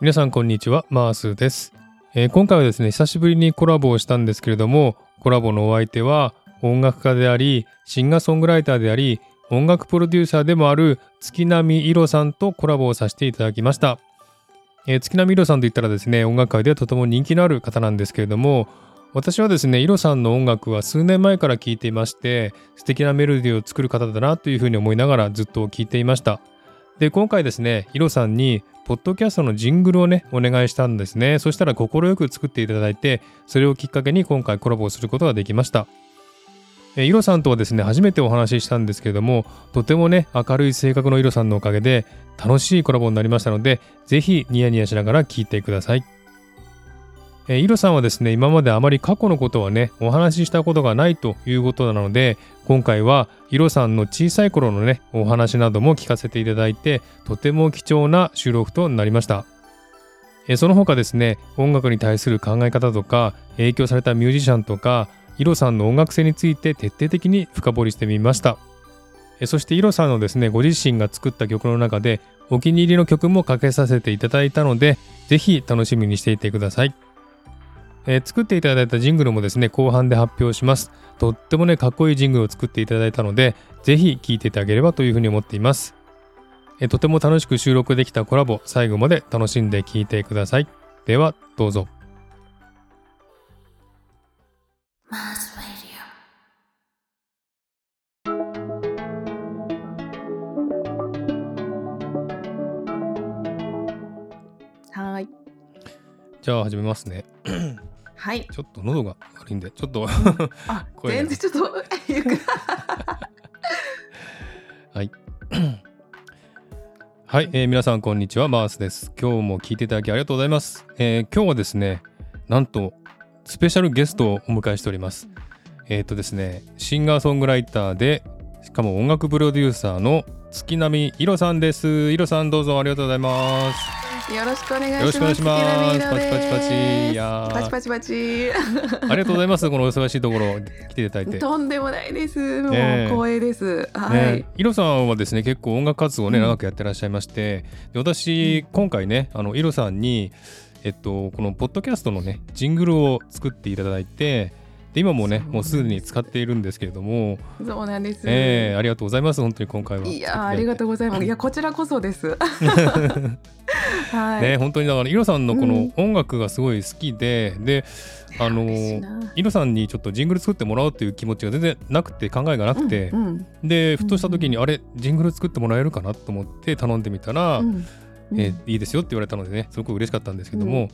皆さんこんにちは、マースです、えー今回はですね、久しぶりにコラボをしたんですけれども、コラボのお相手は音楽家であり、シンガーソングライターであり、音楽プロデューサーでもある月並いろさんとコラボをさせていただきました。えー月並いろさんといったらですね、音楽界ではとても人気のある方なんですけれども、私はですね、いろさんの音楽は数年前から聴いていまして、素敵なメロディーを作る方だなというふうに思いながらずっと聴いていました。で、今回ですね、いろさんに、ポッドキャストのジングルをね、お願いしたんですね。そしたら快く作っていただいて、それをきっかけに今回コラボをすることができました。えイロさんとはですね、初めてお話ししたんですけれども、とてもね、明るい性格のイロさんのおかげで、楽しいコラボになりましたので、ぜひニヤニヤしながら聞いてください。えーイロさんはですね、今まであまり過去のことはね、お話ししたことがないということなので、今回はイロさんの小さい頃のね、お話なども聞かせていただいて、とても貴重な収録となりました。えーその他ですね、音楽に対する考え方とか、影響されたミュージシャンとか、イロさんの音楽性について徹底的に深掘りしてみました。えそしてイロさんのですね、ご自身が作った曲の中で、お気に入りの曲もかけさせていただいたので、ぜひ楽しみにしていてください。えー作っていただいたジングルもですね、後半で発表します。とってもね、かっこいいジングルを作っていただいたので、ぜひ聴いていただければというふうに思っています。えーとても楽しく収録できたコラボ、最後まで楽しんで聴いてください。では、どうぞ。はーい。じゃあ始めますね。はい。ちょっと喉が悪いんで、ちょっとあ、全然ちょっと。はい。はい、えー皆さんこんにちは、マースです。今日も聞いていただきありがとうございます。えー今日はですね、なんとスペシャルゲストをお迎えしております。えっ、とですね、シンガーソングライターで、しかも音楽プロデューサーの月並いろさんです。いろさんどうぞありがとうございます。よろしくお願いします。パチパチパチやーパチパチパチ。ありがとうございます。このお忙しいところ来ていただいて。とんでもないです。もう光栄です。はい。ね、イロさんはですね結構音楽活動をね、うん長くやってらっしゃいましてで私、今回ねあのイロさんにえっとこのポッドキャストのねジングルを作っていただいてで今もねもうすでに使っているんですけれども、そうなんです。えーありがとうございます本当に今回は。いやーありがとうございます。い。やこちらこそです。はい。ね本当にだからイロさんのこうのん。音楽がすごい好きで、であのいな。イロさんにちょっとジングル作ってもらおうっていう気持ちが全然なくて考えがなくて、うんうん。でふとした時に、あれジングル作ってもらえるかなと思って頼んでみたら、うん。えーいいですよって言われたのでねすごく嬉しかったんですけども、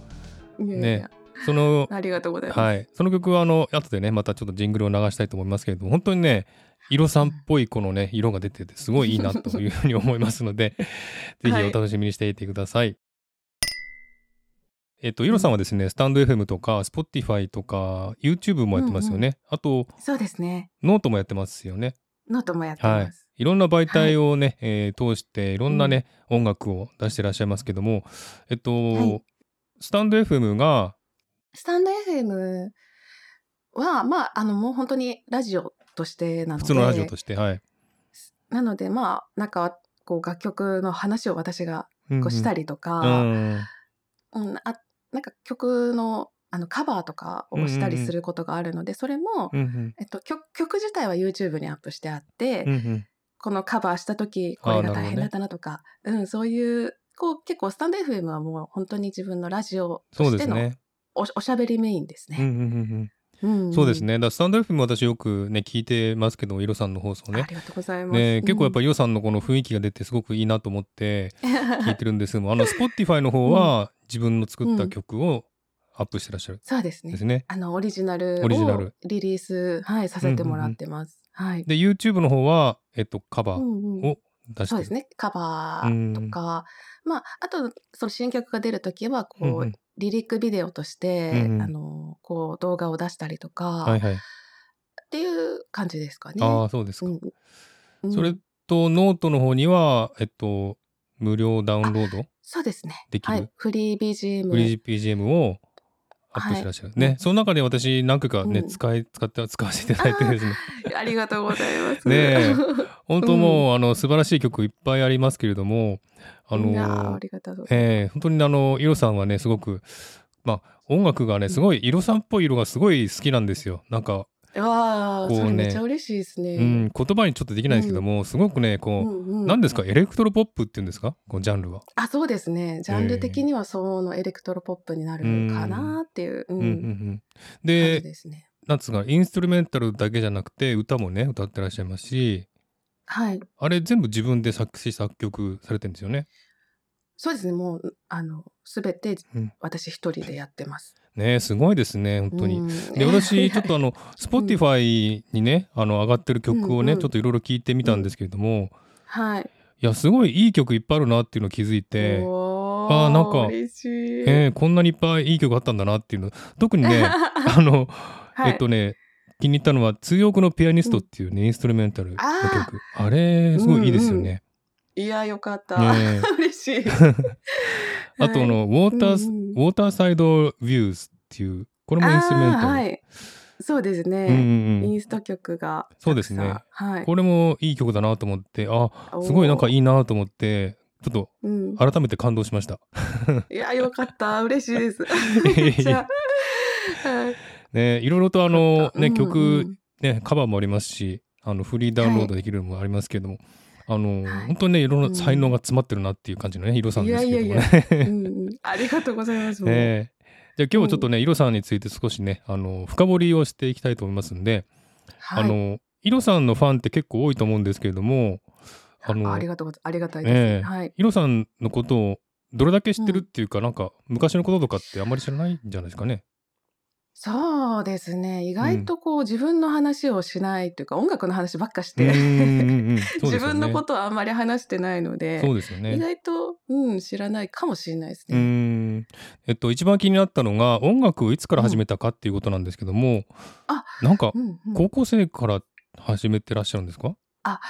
ねそのありがとうございます。はいその曲はあの後でねまたちょっとジングルを流したいと思いますけれども本当にねイロさんっぽいこのね色が出ててすごいいいなというふうに思いますので ぜひお楽しみにしていてください。えっと、イロさんはですね、 stand.fm とか、Spotify とか、YouTube もやってますよね。あと、そうですね。ノートもやってますよね。ノートもやってはいます。。いろんな媒体をね、えー通していろんなね、音楽を出してらっしゃいますけども、えっと、はいスタンド FM が、 stand.fm は、まあ、あの、もう本当にラジオとしてなので、普通のラジオとして、はい。なので、まあ、なんか、こう、楽曲の話を私がこうしたりりとうか、ん。うんあなんか曲のあのカバーとかをしたりすることがあるので、それも、うんうんえっと、曲曲自体は YouTube にアップしてあって、うんうんこのカバーした時これが大変だったなとかうん、そういうこう結構スタンド FM はもう本当に自分のラジオとしての。お,、おしゃべりメインですうんうんね。うんうんうんそうですね。だスタンド FM 私よくね、聞いてますけど、イロさんの放送ね。ありがとうございます。ね、結構やっぱイロさんのこの雰囲気が出てすごくいいなと思って 聞いてるんですけども、あの、Spotify の方は自分の作った曲をアップしてらっしゃるそうですねですね。あのオリジナルオリジナルをリリース、はい、させてもらってます。はい。で、YouTube の方は、えっと、カバーうんうんを出してる。そうですね。カバーとか、まあ、あと、その新曲が出るときは、こう、うんうんリリックビデオとして、うんうんあの、こう、動画を出したりとか、はいはい。っていう感じですかね。ああ、そうですか。うんうんそれと、ノートの方には、えっと、無料ダウンロードそうですね。できる？はい。フリー BGM。フリー BGM をアップしてらっしゃる。ね、その中で私何回かね、うん使い、使って、使わせていただいてですね。ありがとうございます。ねえ本当もう、あの、素晴らしい曲いっぱいありますけれども、あのあ、りがとうございます。えー本当にあの、イロさんはね、すごく、まあ、音楽がね、すごい、イロさんっぽい色がすごい好きなんですよ。なんか、わあ、こうねそれめっちゃ嬉しいですね。うん、言葉にちょっとできないですけども、すごくね、こう、うんうん何ですか？エレクトロポップっていうんですか？このジャンルは。あ、そうですね。ジャンル的にはそのエレクトロポップになるかなっていう、うんうんうんうん、感でじですね。なんつうかインストゥルメンタルだけじゃなくて歌もね歌ってらっしゃいますしはい。あれ全部自分で作詞作曲されてるんですよね？そうですね。もう、あの、すべてうん私一人でやってます。ねすごいですね本当に。うんで私 ちょっとあの Spotify にねあの上がってる曲をね、うんうんちょっといろいろ聞いてみたんですけれども、はい。いやすごいいい曲いっぱいあるなっていうのを気づいて、おあーなんか。えーこんなにいっぱいいい曲あったんだなっていうの特にね あの、はいえっとね気に入ったのは「通訳のピアニスト」っていうね、インストゥルメンタルの曲あれすごいいいですよね。いや、よかった。ね 嬉しい。あとあの、ウォータース、うんうんウォーターサイドビューズっていう、これもインストゥルメンタル。あーはい。そうですうんね。うんうんインスト曲がそうですね。はい。これもいい曲だなと思って、あ、すごいなんかいい。いなと思って、ちょっとうん。改めて感動しました。いや、よかった。嬉しいです。ね、いろいろとあの、ね、うん曲、ね、カバーもありますし、あの、フリーダウンロードできるのもありますけども、あの、はい本当にね、いろんな才能が詰まってるなっていう感じのね、ヒロさんですけどもね。ありがとうございます。ねじゃあ今日はちょっとね、イロさんについて少しね、あの、深掘りをしていきたいと思いますんで、はいあの、イロさんのファンって結構多いと思うんですけれども、あの、ありがとうござありがたいです。ええはい。イロさんのことをどれだけ知ってるっていうか、なんか昔のこととかってあんまり知らないんじゃないですかね。そうですね。意外とこう、自分の話をしないというか、音楽の話ばっかしうんうんて、うんうん。そうですよね自分のことはあんまり話してないので、そうですよね。意外と、うん、知らないかもしれないですうーね。ん。えっと、一番気になったのが、音楽をいつから始めたかっていうことなんですけども、あなんかう、んうん。高校生から始めてらっしゃるんですか？あ、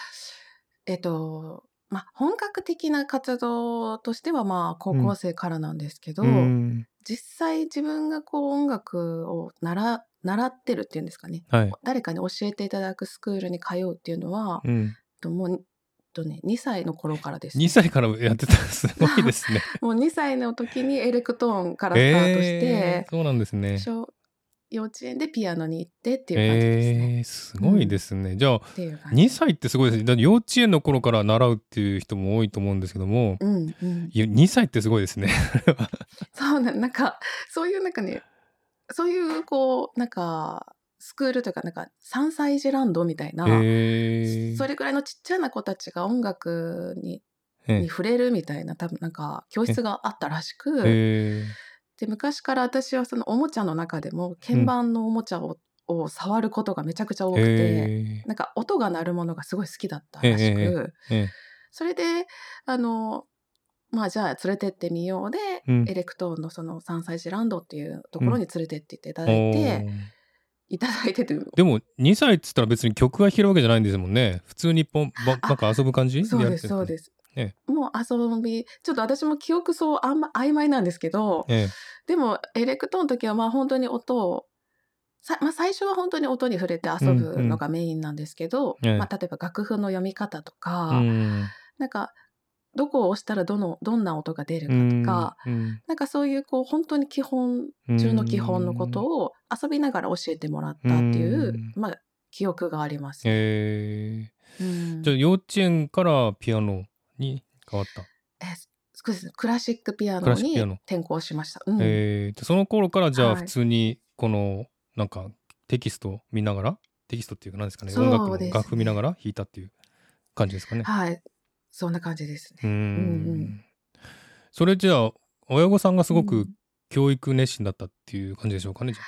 えっと、まあ、本格的な活動としては、まあ、高校生からなんですけど、うーん実際自分がこう音楽を習習ってるっていうんですかね。はい。誰かに教えていただくスクールに通うっていうのは、うん。ともう、とね、2歳の頃からです、2歳からやってたすごいですね。もう2歳の時にエレクトーンからスタートして、えーそうなんですね。小幼稚園でピアノに行ってっていう感じですね。えー、すごいですね。じゃあ、っていう感じ。2歳ってすごいですね。だって幼稚園の頃から習うっていう人も多いと思うんですけども、うんうん、いや2歳ってすごいですね。そうなんなんかそういうなんかねそういうこうなんかスクールというかなんか3歳児ランドみたいな、えー、それぐらいのちっちゃな子たちが音楽にえに触れるみたいな多分なんか教室があったらしく、えで昔から私はそのおもちゃの中でも鍵盤のおもちゃを,、を触ることがめちゃくちゃ多ー、くて、え。ーなんか音が鳴るものがすごい好きだったらしく、ええそれであのまあじゃあ連れてってみようで、うん。エレクトーンのその3歳児ランドっていうところに連れてっていただいて、おー。いただいててでも2歳っつったら別に曲が弾けるわけじゃないんですもんね。普通にポンばあなんか遊ぶ感じ？そうですそうす。です、えもう遊びちょっと私も記憶そうあんま曖昧なんですけどえでもエレクトーンの時はまあ本当に音をさまあ、最初は本当に音に触れて遊ぶのがメインなんですけど、ええ。まあ、例えば楽譜の読み方とか、えうん。なんかどこを押したらどのどんな音が出るうんかとか、うんなんかそういうこう本当に基本中の基本のことを遊びながら教えてもらったっていう、うん。まあ、記憶があります。え。うん。ー、じゃあ幼稚園からピアノに変わった。えそうですクラシックラシックピアノに転校しました。うんえーでその頃からじゃあはい普通にこのなんかテキスト見ながらテキストっていうか何ですかねそう音楽の楽譜見ながら弾いたっていう感じですかね。はい、そんな感じですね。んんそれじゃあ親御さんがすごくうん教育熱心だったっていう感じでしょうかね。じゃ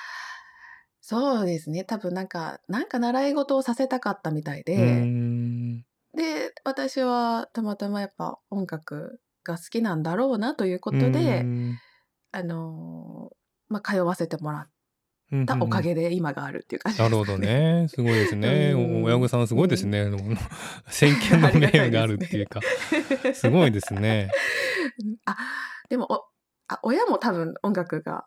そうですね。多分なんか、なんか習い事をさせたかったみたいで、んで、私はたまたまやっぱ音楽が好きなんだろうなということで、んあのーまあ、通わせてもらっうんたおかげで今があるっていう感じですかなるほど。ね。すごいですね。親御さんすごいですね。先見の明があるっていうか、すごいですね。あ、でもおあ、親も多分音楽が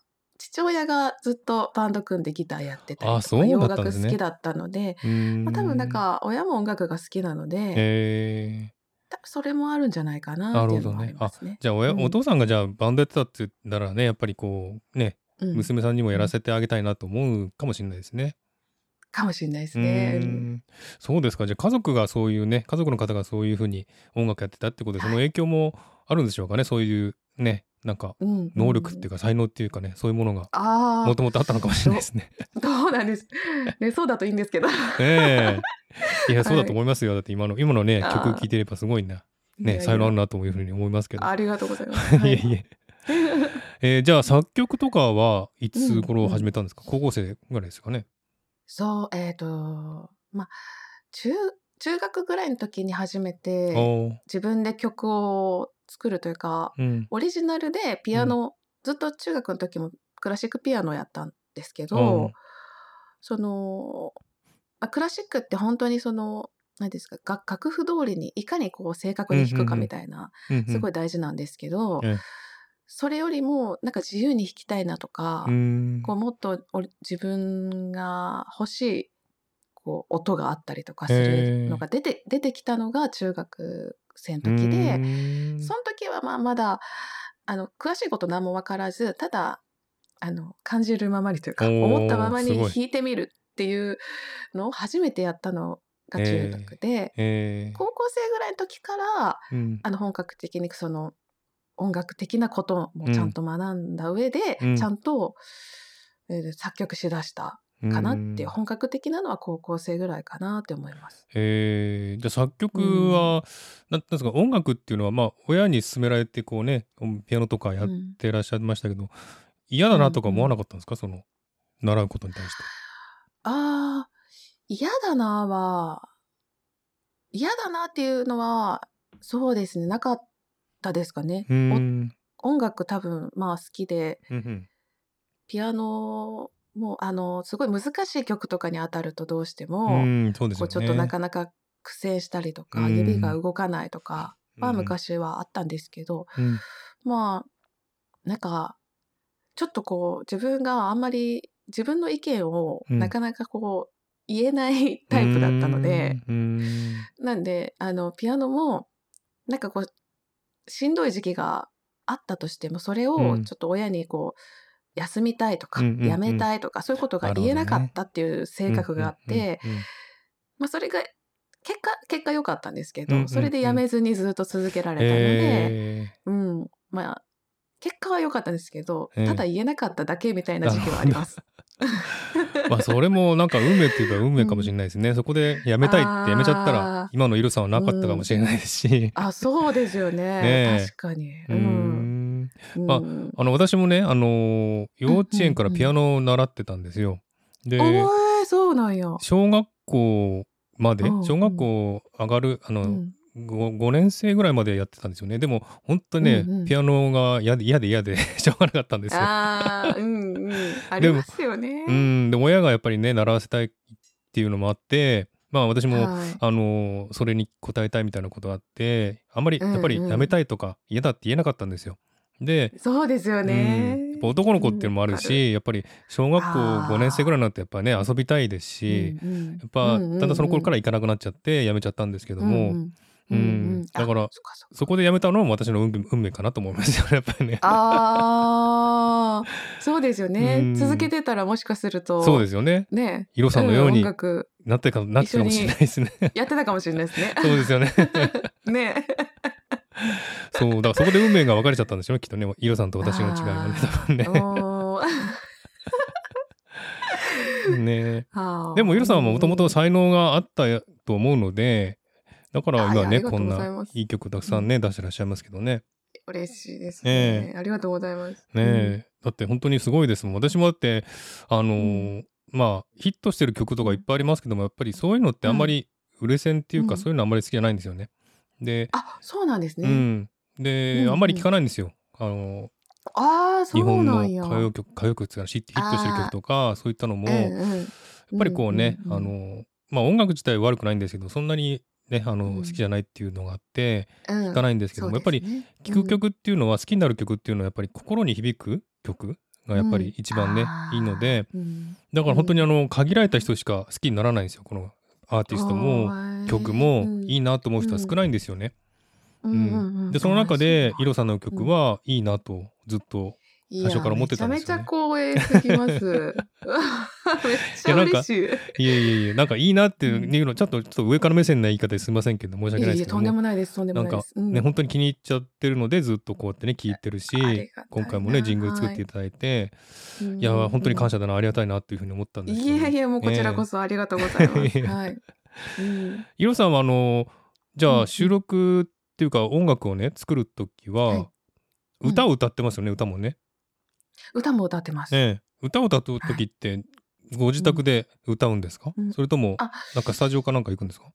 父親がずっとバンド組んでギターやってたりとか洋楽好きだったので、まあ、多分なんか親も音楽が好きなので、へ多分それもあるんじゃないかーなっていうのもありますね。じゃあ親、うん。お父さんがじゃあバンドやってたって言ったらねやっぱりこうねうん。娘さんにもやらせてあげたいなと思うかもしれないですね。かもしれないですうね。ーん。そうですか。じゃあ家族がそういうね家族の方がそういうふうに音楽やってたってことでその影響もあるんでしょうかね。そういうねなんか能力っていうか才能っていうかねそういうものがあもともとあったのかもしれないですね。あ どうなんです、ね、そうだといいんですけど。ねえ。いやそうだと思いますよ、だって今の今のね曲聴いてればすごいな、ね、才能あるなというふうに思いますけど。ありがとうございます。いえいえ。えーじゃあ作曲とかはいつ頃始めたんですか、高校生ぐらいですかね。そうえっ、とまあ中中学ぐらいの時に初めおてー自分で曲を作るというかうん。オリジナルでピアノ、ずっと中学の時もクラシックピアノをやったんですけおどその、まあ、クラシックって本当にその何ですか楽楽譜通りにいかにこう正確に弾くかみたいな、うんすごい。い大事なんですけど、ええそれよりもなんか自由に弾きたいなとか、うこうもっとお自分が欲しいこう音があったりとかするのが出て出てきたのが中学生の時うで、その時はまあまだあの詳しいこと何も分からずただあの感じるままにというか思ったままに弾いてみるっていうのを初めてやったのが中学で、えー。高校生ぐらいの時からうん。あの本格的にその音楽的なこともちゃんと学んだ上で、うん。ちゃんと、えー作曲しだしたかなって本格的なのは高校生ぐらいかなって思います。えー。じゃあ作曲は、なん。なんですか音楽っていうのはまあ親に勧められてこうねピアノとかやっうんてらっしゃいましたけど、嫌だなとか思わなかったんですか、その習うことに対して。ああ、嫌だなは、嫌だなっていうのは、そうですね、なかったですかね。音楽多分、まあ好きで、うんうん。ピアノも、あの、すごい難しい曲とかに当たるとどうしてうも。こうちょっとなかなか苦戦したりとか、うん。指が動かないとかはうん昔はあったんですけど、うん。まあ、なんか、ちょっとこう、自分があんまり自分の意見をうん。なかなかこう、言えない タイプだったので、ん。なんで、あの、ピアノも、なんかこう、しんどい時期があったとしても、それうん。をちょっと親にこう、休みたいとか、うんうんうん。やめたいとか、そういうことが言えなかったっていう性格があって、うんうんうんまあそれが、結果、結果良かったんですけど、うんうんうんそれでやめずにずっと続けられたので、えうん、まあ、結果は良かったんですけど、ええただ言えなかっただけみたいな時期はあります。ー まあそれもなんか運命っていうか運命かもしれないですね、そこでやめたいってやめちゃったら今のイロさんはなかったかもしれないですし、あ、そうですよね。ねえ確かに。うーうん。んうんああの私もねあのー幼稚園からピアノを習ってたんですよ。でおーそうなんや。小学校までうん小学校上がるあの、うん、5, 5年生ぐらいまでやってたんですよね。でも本当にね、うんうん。ピアノが嫌で嫌で嫌で しょうがなかったんですよ。ああ、うんうん。ありますよね。うん。でも親がやっぱりね習わせたいっていうのもあってまあ私も、はい。あのそれに応えたいみたいなことがあってあんまりやっぱりうんうん。やめたいとか嫌だって言えなかったんですよ。で、そうですよね。うん。男の子っていうのもあるし、やっぱり小学校あー。5年生ぐらいになってやっぱね遊びたいですし、うんうん。やっぱだんだんその頃から行かなくなっちゃってやめちゃったんですけども、うんうんうんうんだからあそこでやめたのも私の運命かなと思いますよねやっぱりね。ああ、そうですようねん。続けてたらもしかすると、そうですよね。ね、ヒロさんのようになってかなってたかもしれないですね。やってたかもしれないですね。そうですよね。ね。そうだからそこで運命が分かれちゃったんでしょうねきっとねヒロさんと私の違いはね多分ね。ねでもヒロさんはもともと才能があったと思うのでだから今ねこんないい曲たくさんね、出してらっしゃいますけどね。嬉しいですえね。ありがとうございます。ねえ、だって本当にすごいですもん私もだってあのーまあヒットしてる曲とかいっぱいありますけどもやっぱりそういうのってあんまり売れ線っていうか、うんそういうのあんまり好きじゃないんですよね。で、あ、そうなんですね。うん、で、うんあんまり聞かないんですよ。あのああ、そう日本の。歌謡曲歌謡曲っていうかヒットしてる曲とかそういったのも、うんやうんっぱりこうね、んんんあのまあ音楽自体悪くないんですけどそんなにねあの、うん。好きじゃないっていうのがあってうん。聞かないんですけども、やっぱり聴く曲っていうのは好きになる曲っていうのはやっぱり心に響く曲がやっぱり一番ね、うんいいのでだから本当にあの限られた人しか好きにならないんですよこのアーティストもも曲も。いいなと思う人は少ないんですよね。うん。でその中でイロさんの曲はいいなとずっと最最初から思ってたんですよねめちゃめちゃ光栄すぎます。めっちゃ嬉しい。いえいえいえなんかいいなっていうのちょっとちょっと上から目線な言い方ですみませんけど申し訳ないいやいやとんでですけどももないですとんでなんかもないです。うんね本当に気に入っちゃってるのでずっとこうやってね聞いてるし今回もねジングル作っていただいてうんいや本当に感謝だなありがたいなっていうふうに思ったんですいけどやいやもうこちらこそありがとうございます。いやいやはい。うんイロさんはあのじゃあ収録っていうか音楽をね作る時はいは歌を歌ってますよね歌もね。歌も歌ってます。ねえ。歌を歌う時ってご自宅で歌うんですか、うん。それともあ。なんかスタジオかなんか行くんですか？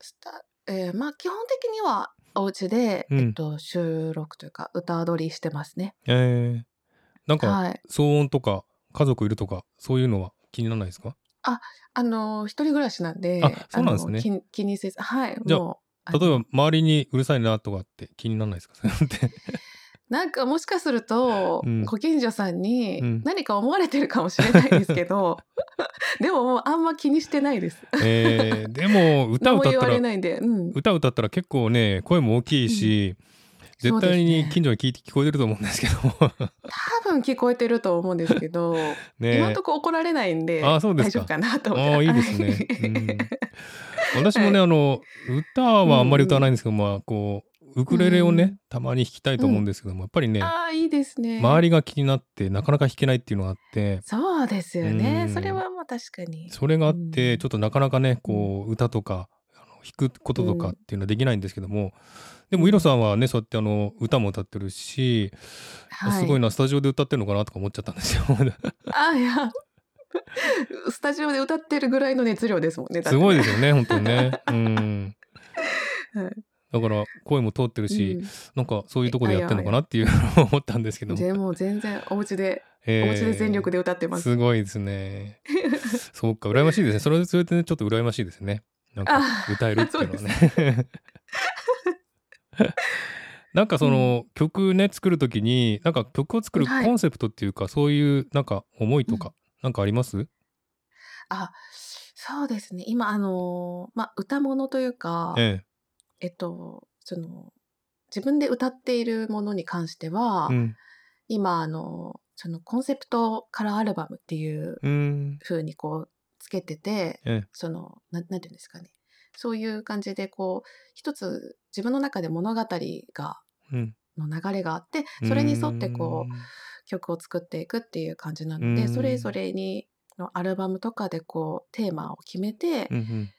スタえーまあ基本的にはお家で、うん。えっと、収録というか歌取りしてますね。えー、なんかはい。騒音とか家族いるとかそういうのは気にならないですか？あの一人暮らしなんで、あそうなんですね。気気にせず、はい。じゃあ例えば周りにうるさいなとかって気にならないですか？なんかもしかすると、うん。ご近所さんにうん。何か思われてるかもしれないですけど、でももうあんま気にしてないです。えー、でも歌何も言わ歌ったられないんで、うん、歌歌ったら結構ね声も大きいし、絶対に近所に聞いて聞こえてると思うんですけど。多分聞こえてると思うんですけど、ね今のところ怒られないんであそうですか。大丈夫かなと思って。ああいいですね。うん、私もね、あの歌はあんまり歌わないんですけど、まあこうウクレレをね、うんたまに弾きたいと思うんですけども、やっぱりねああいいですね。周りが気になってなかなか弾けないっていうのがあってそうですよね。うんそれはまあ確かに。それがあって、うんちょっとなかなかねこう歌とかあの弾くこととかっていうのはできないんですけども、でもイロさんはねそうやってあの歌も歌ってるし、はい、すごいなスタジオで歌ってるのかなとか思っちゃったんですよ。あいや。スタジオで歌ってるぐらいの熱量ですもんね。だってすごいですよね本当にね。うんはいだから声も通ってるし、うんなんかそういうところでやってるのかなっていうのを思ったんですけども。でも全然お家で、えーお家で全力で歌ってます。すごいですね。そうか、羨ましいですね。それそれでね、ちょっと羨ましいですね。なんかあ歌えるっていうのはね。なんかその、曲ね作るときになんか曲を作るはいコンセプトっていうか、そういうなんか思いとか、なんかあります？あ、そうですね。今あのーまあ歌物というか、ええっとその自分で歌っているものに関しては、え。うん。今あのそのコンセプトカラーアルバムっていううん。風にこうつけてて、ええ。そのなんなんていうんですかね。そういう感じでこう一つ自分の中で物語がうん。の流れがあってそれに沿ってこう曲を作っていくっていう感じなのうんでそれぞれにのアルバムとかでこうテーマを決めて、うん。うん。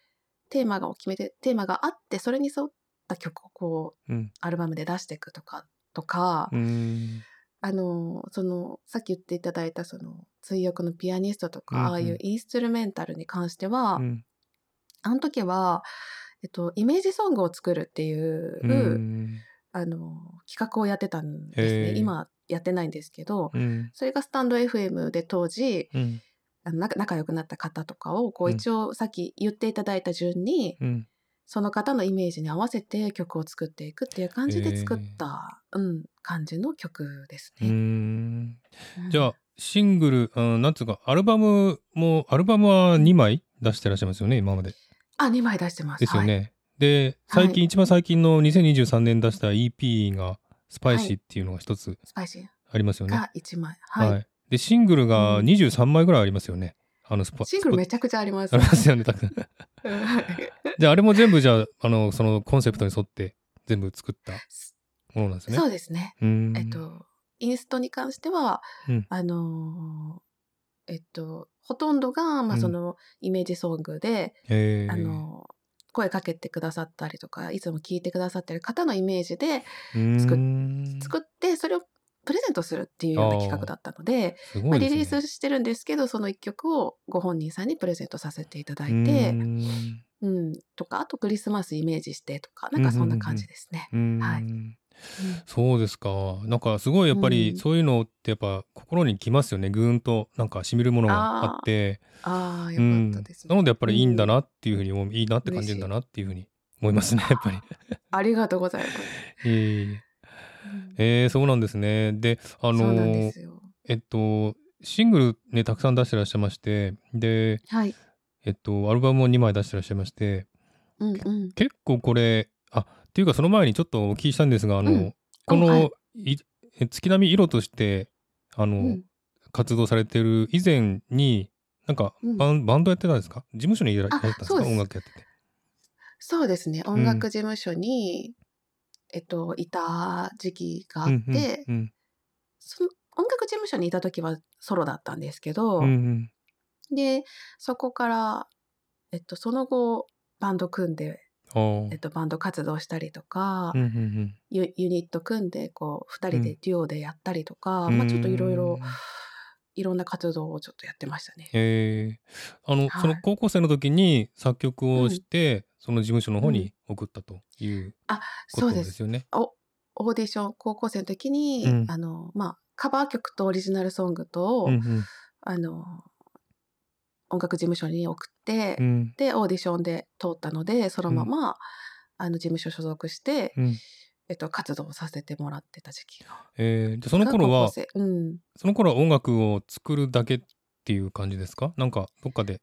テーマを決めてテーマがあってそれに沿った曲をこううん。アルバムで出していくとかとか、うん。あのそのさっき言っていただいたその追憶のピアニストとか、ああいうインストゥルメンタルに関しては、うん。あの時は、えっと、イメージソングを作るっていう、うん。あの企画をやってたんですね今やってないんですけど、うん。それがスタンド FM で当時うん。あの仲仲良くなった方とかをこううん一応さっき言っていただいた順に、うん。その方のイメージに合わせて曲を作っていくっていう感じで作った、うん、感じの曲ですうね。ん。うんじゃあシングル、うん、なんつうかアルバムもアルバムは2枚出してらっしゃいますよね今まであ2枚出してます。ですよね。はいで最近、はい一番最近の2023年出した EP が「スパイシー」っていうのが一つありますよね。が1枚。ははいい。でシングルがうん23枚ぐらいありますよね。あのスパシングルめスちゃくちゃあります。ポありますよねたくさん。じゃああれも全部じゃああのそのコンセプトに沿って全部作ったものなんですね。そうですね。うんえっと、インストに関しては、うんあのーえっと、ほとんどが、まあ、うんそのイメージソングで、へーあのー声かけてくださったりとかいつも聞いてくださってる方のイメージで作ってそれをプレゼントするっていうような企画だったのですまあ、リ。リースしてるんですけどその一曲をご本人さんにプレゼントさせていただいて、うんうん、とかあとクリスマスイメージしてとかなんかそんな感じですね。うんはいそうですか。なんかすごいやっぱりうんそういうのってやっぱ心にきますよね。ぐーんとなんかしみるものがあって。ああようんかったです、なのでやっぱりいいんだなっていうふうに思う、いいなって感じるんだなっていうふうに思いますね、やっぱり。ありがとうございます。えー、うんえーそうなんですね。で、あのー。えっと、シングルね、たくさん出してらっしゃいまして、で、はい。えっと、アルバムを2枚出してらっしゃいまして、うんうん。結構これ、あ、っていうかその前にちょっとお聞きしたんですが、あの、うんこの、おはい月並み色として、あの、うん活動されてる以前に、なんかうんバン、バンドやってたんですか？事務所にいらっしゃったんですか？音楽やってて。そうですね。音楽事務所に、えっと、いた時期があって、うんうん。その音楽事務所にいた時はソロだったんですけど、うんうん。で、そこから、えっと、その後、バンド組んで、えっと、バンド活動したりとか、うんうんユユニット組んで、こう、二人でデュオでやったりとか、うん。まあちょっといろいろうん、いろんな活動をちょっとやってましたね。え。ーあの、はい。その高校生の時に作曲をして、その事務所の方に送ったということそうで。ですすよね。おオーディション、高校生の時に、うんあの、まあ、カバー曲とオリジナルソングと、うんうんあの、音楽事務所に送って、うんで、オーディションで通ったので、そのまま、あの、事務所所属して、うんえっと、活動させてもらってた時期が。えーじゃあその頃はうん。その頃は音楽を作るだけっていう感じですか？なんかどっかで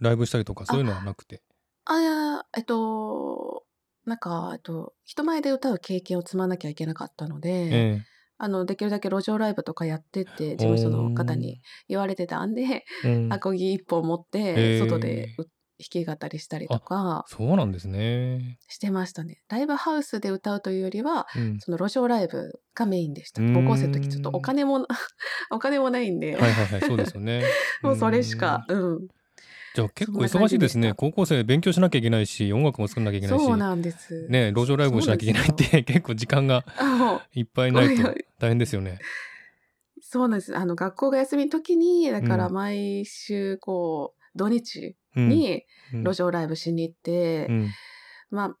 ライブしたりとかそういうのはなくて。あ、えっと、なんか、えっと、人前で歌う経験を積まなきゃいけなかったので、えあの、できるだけ路上ライブとかやってって、事務所の方に言われてたんで、アコギ一本持っへて、ー外でう弾き語りしたりとかそうなんですね。してましたね。ライブハウスで歌うというよりは、うん、その路上ライブがメインでした。高校生の時ちょっとお金も、お金もないんで、はいはいはいそうですよね。もうそれしか、うんうん。じゃあ結構忙しいですね。高校生勉強しなきゃいけないし音楽も作んなきゃいけないし。そうなんです。ね路上ライブもしなきゃいけないって結構時間がいっぱいないと大変ですよね。そうなんです。あの、学校が休みの時に、だからうん。毎週、こう、土日うん。にうん。路上ライブしに行って、うん。まあ、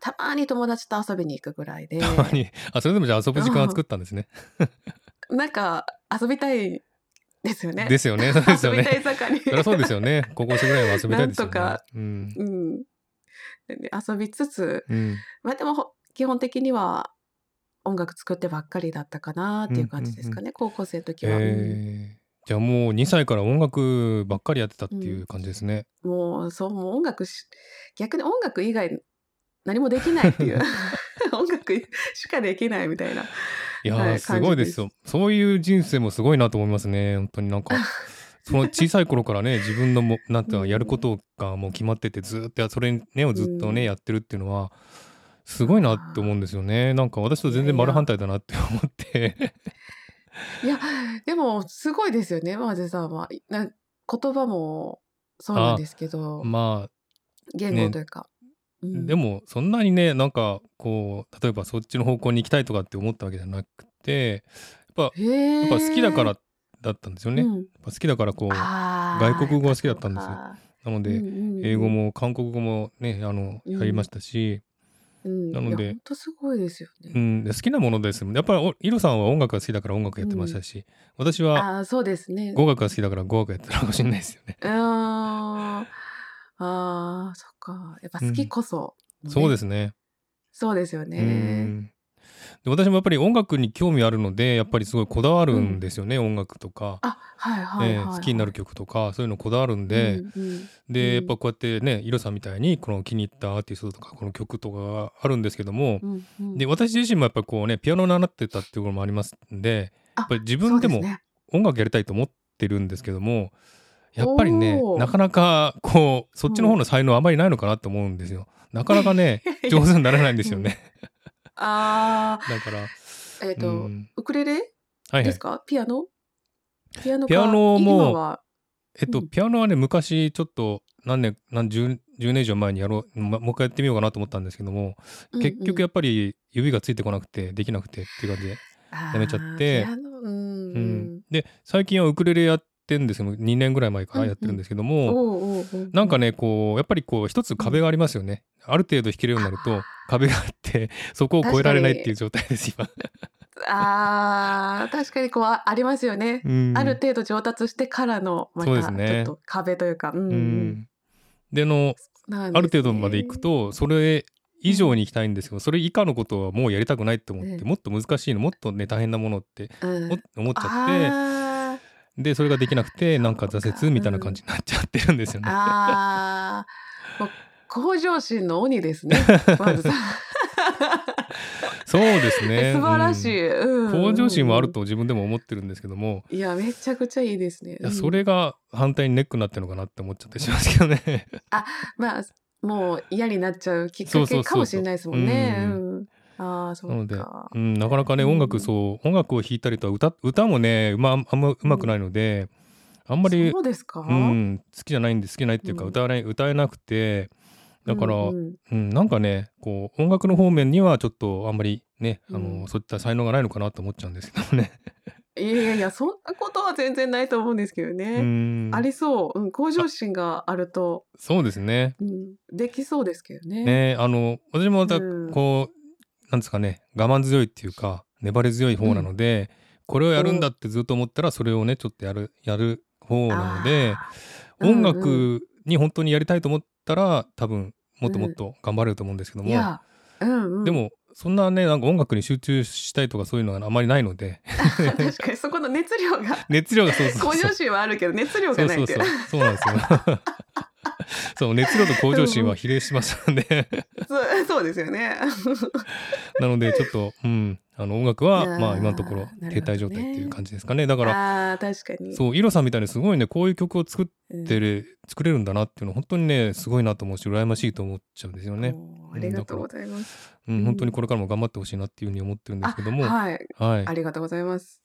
たまに友達と遊びに行くぐらいで、たまに。あそれでもじゃあ遊ぶ時間を作ったんですね。なんか遊びたいですよね。ですよね。そうですよ遊びたね。い盛り。そりゃそうですよね。高校生ぐらいは遊びたいですよね。なんとかうん。うん。で遊びつつ、うん。まあでもほ基本的には音楽作ってばっかりだったかなっていう感じですかね、高校生の時は、うんえーじゃあもう2歳から音楽ばっかりやってたっていう感じですね。もうそうもう音楽し逆に音楽以外何もできないっていう 音楽しかできないみたいないやすごいですよ。そういう人生もすごいなと思いますね。本当になんか。その小さい頃からね自分のも なんていうのうんやることがもう決まっててずーっとやそれねをずっとね、うんやってるっていうのはすごいなって思うんですよね。なんか私と全然丸反対だなって思って。いやでもすごいですよねマジさんはな言葉もそうなんですけど、まあ言語というか、うん。でもそんなにねなんかこう例えばそっちの方向に行きたいとかって思ったわけじゃなくてやっぱやっぱ好きだからだったんですよね。やっうんぱ好きだからこう外国語が好きだったんですよ。やっぱので、英語も韓国語もねあのうん。やりましたし、うん。なので本当すごいですよね、うん、で好きなものですやっぱりおイロさんは音楽が好きだから音楽やってましたし、私はああそうですね。語学が好きだから語学やってたかもしれないですよね。あーあーそっか。やっぱ好きこそ、そうですすね。そうですようねん。で私もやっぱり音楽に興味あるのでやっぱりすごいこだわるんですよね、音楽とか、あはいはいはい、えー好きになる曲とかそういうのこだわるんで、うんうんでやうん。っぱこうやってねイロさんみたいにこの気に入ったアーティストとかこの曲とかがあるんですけども、うんうん。で私自身もやっぱりこうねピアノを習ってたっていうところもありますんであやっぱり自分でも音楽やりたいと思ってるんですけどもやっぱりねなかなかこうそっちの方の才能あまりないのかなと思うんですよ。なかなかね 上手にならないんですよね。あだから、あえっ、と、うん。ウクレレ？はいはい。です。か、ピアノ？ピアノか？ピアノもえっと、うん。ピアノはね昔ちょっと何年何十10年以上前にやろう、まもう一回やってみようかなと思ったんですけども、結局やっぱり指がついてこなくてできなくてっていう感じで、やめちゃって。で最近はウクレレやってんですよ2年ぐらい前からやってるんですけども、なんかねこうやっぱりこう一つ壁がありますよね、ある程度弾けるようになると壁があって そこを越えられないっていう状態です今。あー確かにこうあありますよね、うん。ある程度上達してからのまたちょっと壁というかうん、ううん。んでのなんですね。ある程度まで行くとそれ以上に行きたいんですけど、それ以下のことはもうやりたくないって思って、うん。もっと難しいのもっとね大変なものってうん。も思っちゃって、あでそれができなくてなんか挫折みたいな感じになっちゃってるんですよーね。あー。もう向上心の鬼ですね まずさそうですね。素晴らしうんい、うん。向上心はあると自分でも思ってるんですけども、いやめちゃくちゃいいですね。うん。それが反対にネックになってるのかなって思っちゃったりしますけどね。まあもう嫌になっちゃうきっかけかもしれないですもんねああそなのでうん、なかなかねうん。音楽そう音楽を弾いたりと歌歌もねうまあんまうまくないので、あんまりそうですか、うん、好きじゃないんで好きないっていうか、うん。歌わない歌えなくてだから、ううん。うんなんかねこう音楽の方面にはちょっとあんまりね、あのうん。そういった才能がないのかなと思っちゃうんですけどもね。いやいやいやそんなことは全然ないと思うんですけどうね、ん。ありそう、うん、向上心があると、そうですね。うん、できそうですけどね。ねあの私もまたうん。こう、なんですかね我慢強いっていうか粘り強い方なので、これをやるんだってずっと思ったらそれをねちょっとやるやる方なので。音うんうん。楽に本当にやりたいと思ったら多分もっともっと頑張れると思うんですけども、うんうん、でもそんなねなんか音楽に集中したいとかそういうのがあまりないので確かにそこの熱量が 熱量がそうそうそう。向上心はあるけど熱量そうそうがないっていうそう。そうなんですよ そう熱量と向上心は比例しますので。そうそうですよね。なのでちょっと、うん、あの音楽はまあ今のところ停滞状態っていう感じですかね。だからあー確かに。そうイロさんみたいにすごいねこういう曲を作っうん。てる、作れるんだなっていうのは本当にねすごいなと思うし羨ましいと思っちゃうんですよね。ありがとうございます。うん、うん。本当にこれからも頑張ってほしいなっていうふうに思ってるんですけども、はい、はい。あ、りがとうございます。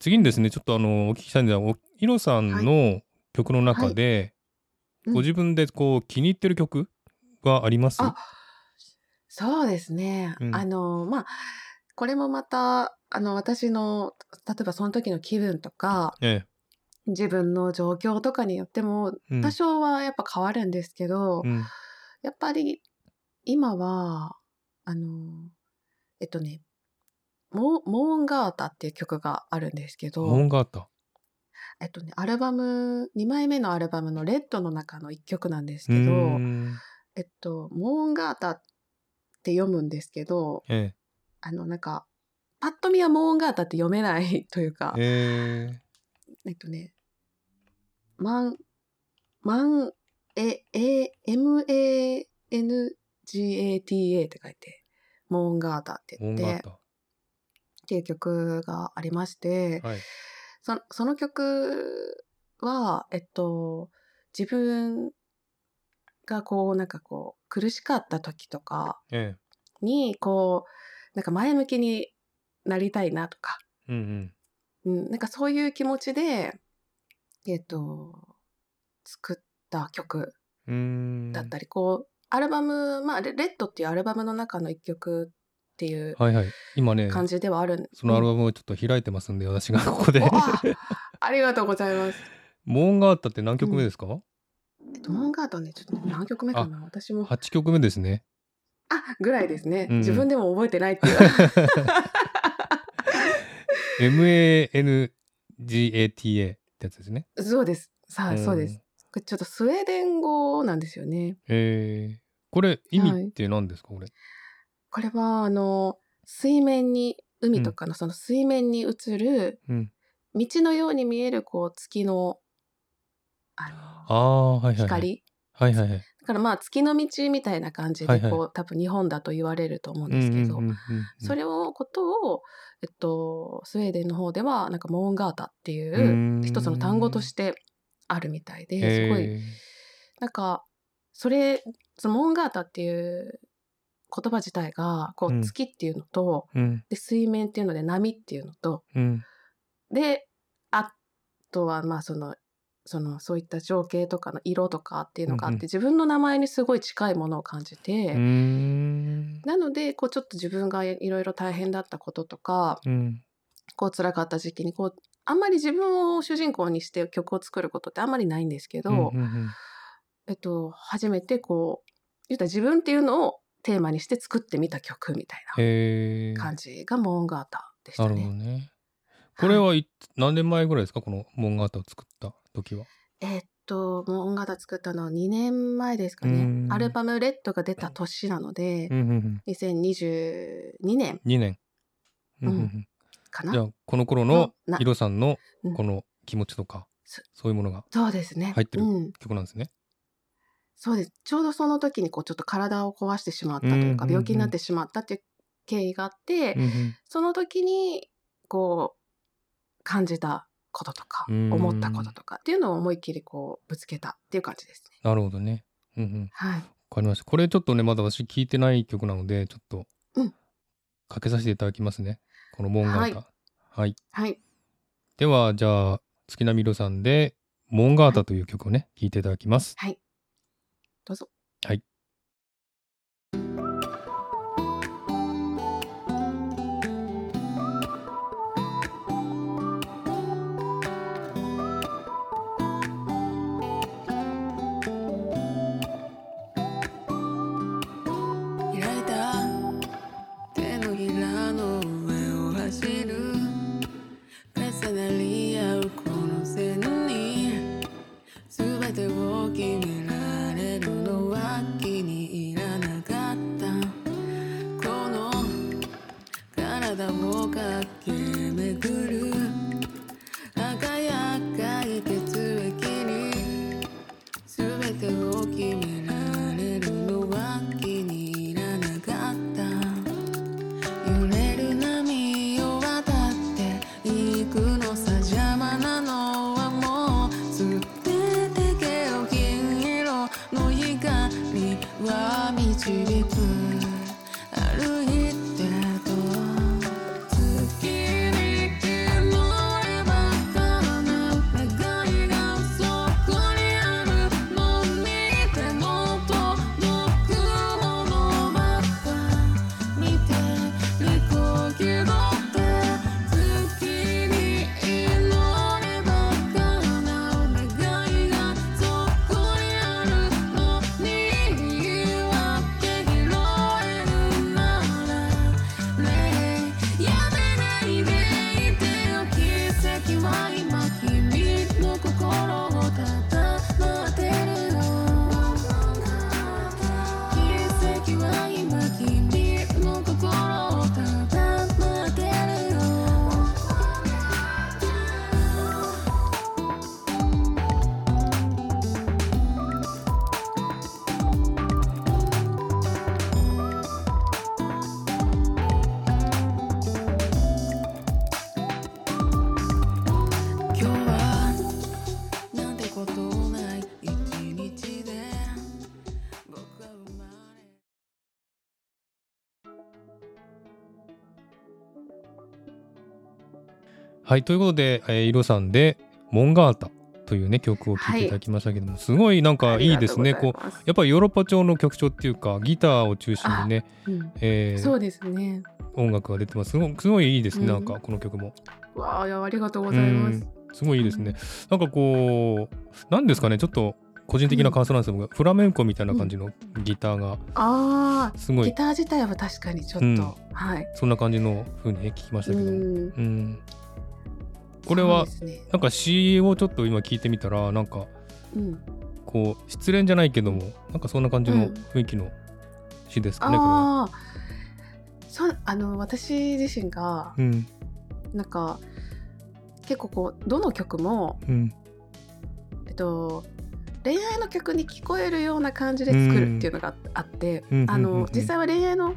次にですねちょっとあのお聞きしたいんですがおイロさんの曲の中で、うん。ご自分でこう気に入ってる曲はあります？あそうですね。うん。あのまあこれもまたあの私の例えばその時の気分とかえ自分の状況とかによっても多少はやっぱ変わるんですけど、うん。やっぱり今はあのえっとねモーモーンガータっていう曲があるんですけど、モンガータえっとね、アルバム2枚目のアルバムの「レッド」の中の1曲なんですけど、ん。えっと、モーンガータって読むんですけどえあのなんかパッと見はモーンガータって読めない というか。え、え。えっとねマンマンええ MANGATA って書いてモーンガータって言って。っンガータていう曲がありまして、はいそその曲は、えっと、自分がこう、なんかこう、苦しかった時とかえに、こう、なんか前向きになりたいなとか、えうん。うん、なんかそういう気持ちで、えっと、作った曲だったり、こう、アルバム、まあ、レレッドっていうアルバムの中の一曲っていうはいはい。今ね感じではあるんそのアルム、バムをちょっと開いてますんで私が ここで。おあありがとうございます。モンガータって何曲目ですか、えっと、モンガートね、ちょっと何曲目かな？私も。8曲目ですね。あぐらいですね、うん。自分でも覚えてないっていう。MANGATA ってやつですね。そうです。さあ、ん。そうです。ちょっとスウェーデン語なんですよね。えー、これ意味って何ですか、これ？これはあの水面に海とかのその水面に映るうん。道のように見えるこう月のあああ、はいはい、光。はいはいはい。だからまあ月の道みたいな感じでこう、はい。は多分日本だと言われると思うんうんですけど、うんうんうんそれをことを、えっと、スウェーデンの方ではなんかモーンガータっていう一つの単語としてあるみたいですごいえなんかそれそのモーンガータっていう言葉自体がこううん。月っていうのと、ーうん。で水面っていうので波っていうのと。うん。であとはまあそのそのそういった情景とかの色とかっていうのがあって、うんうん。自分の名前にすごい近いものを感じて、なのでこうちょっと自分がいろいろ大変だったこととかうん。こう辛かった時期にこうあんまり自分を主人公にして曲を作ることってあんまりないんですけど、えっと、初めてこう言ったら自分っていうのをテーマにして作ってみた曲みたいな感じがモーンガータでしたなるほどね。ね。これはい何年前ぐらいですかこのモンガータを作った時は？えっと、もう音楽作ったのは2年前ですかうね。んアルバムレッドが出た年なのでう、んうんうん2022年2年。うんうんううんんかな？じゃあこの頃のヒロさんのうんこの気持ちとか、そそういうものがそうですね。入ってるうん。曲なんですね。そうです。ちょうどその時にこうちょっと体を壊してしまったというか、病気になってしまったっていう経緯があって、うんうんその時にこう感じたこととか、うん思ったこととかっていうのを思いっきりこうぶつけたっていう感じですね。なるほどね。うんうん。はい。わかりました。これちょっとね、まだ私聞いてない曲なので、ちょっとうんかけさせていただきますね。このモンガータ。はい。はい。では、じゃあ、月並みろさんで、モンガータという曲をね、聴いていただきます。はい。はい。はい。ということで、えー、イロさんで、モンガータというね、曲を聴いていただきましたけども、すごいなんかいいですね。こう、う。やっぱりヨーロッパ調の曲調っていうか、ギターを中心にね、うんえーそうですね。音楽が出てます。すごすごいいいですね、うんなんかこの曲も。わあ、ありがとうございます。うんすごいいいですね。なんかこう、なんですかね、ちょっと個人的な感想なんですけど、フラメンコみたいな感じのギターが、ああ、すごい、ギター自体は確かにちょっと、うんはい。そんな感じの風にね聞きましたけどうん。これは、ね。なんか詩をちょっと今聞いてみたら、なんか、うん、こう、失恋じゃないけども、なんかそんな感じの雰囲気の詩ですかね、こああ、そうあの私自身がれは。うん。なんか結構こうどの曲もうん。えっと恋愛の曲に聞こえるような感じで作るっていうのがあって、あうん。うん。うん。うん。の実際は恋愛の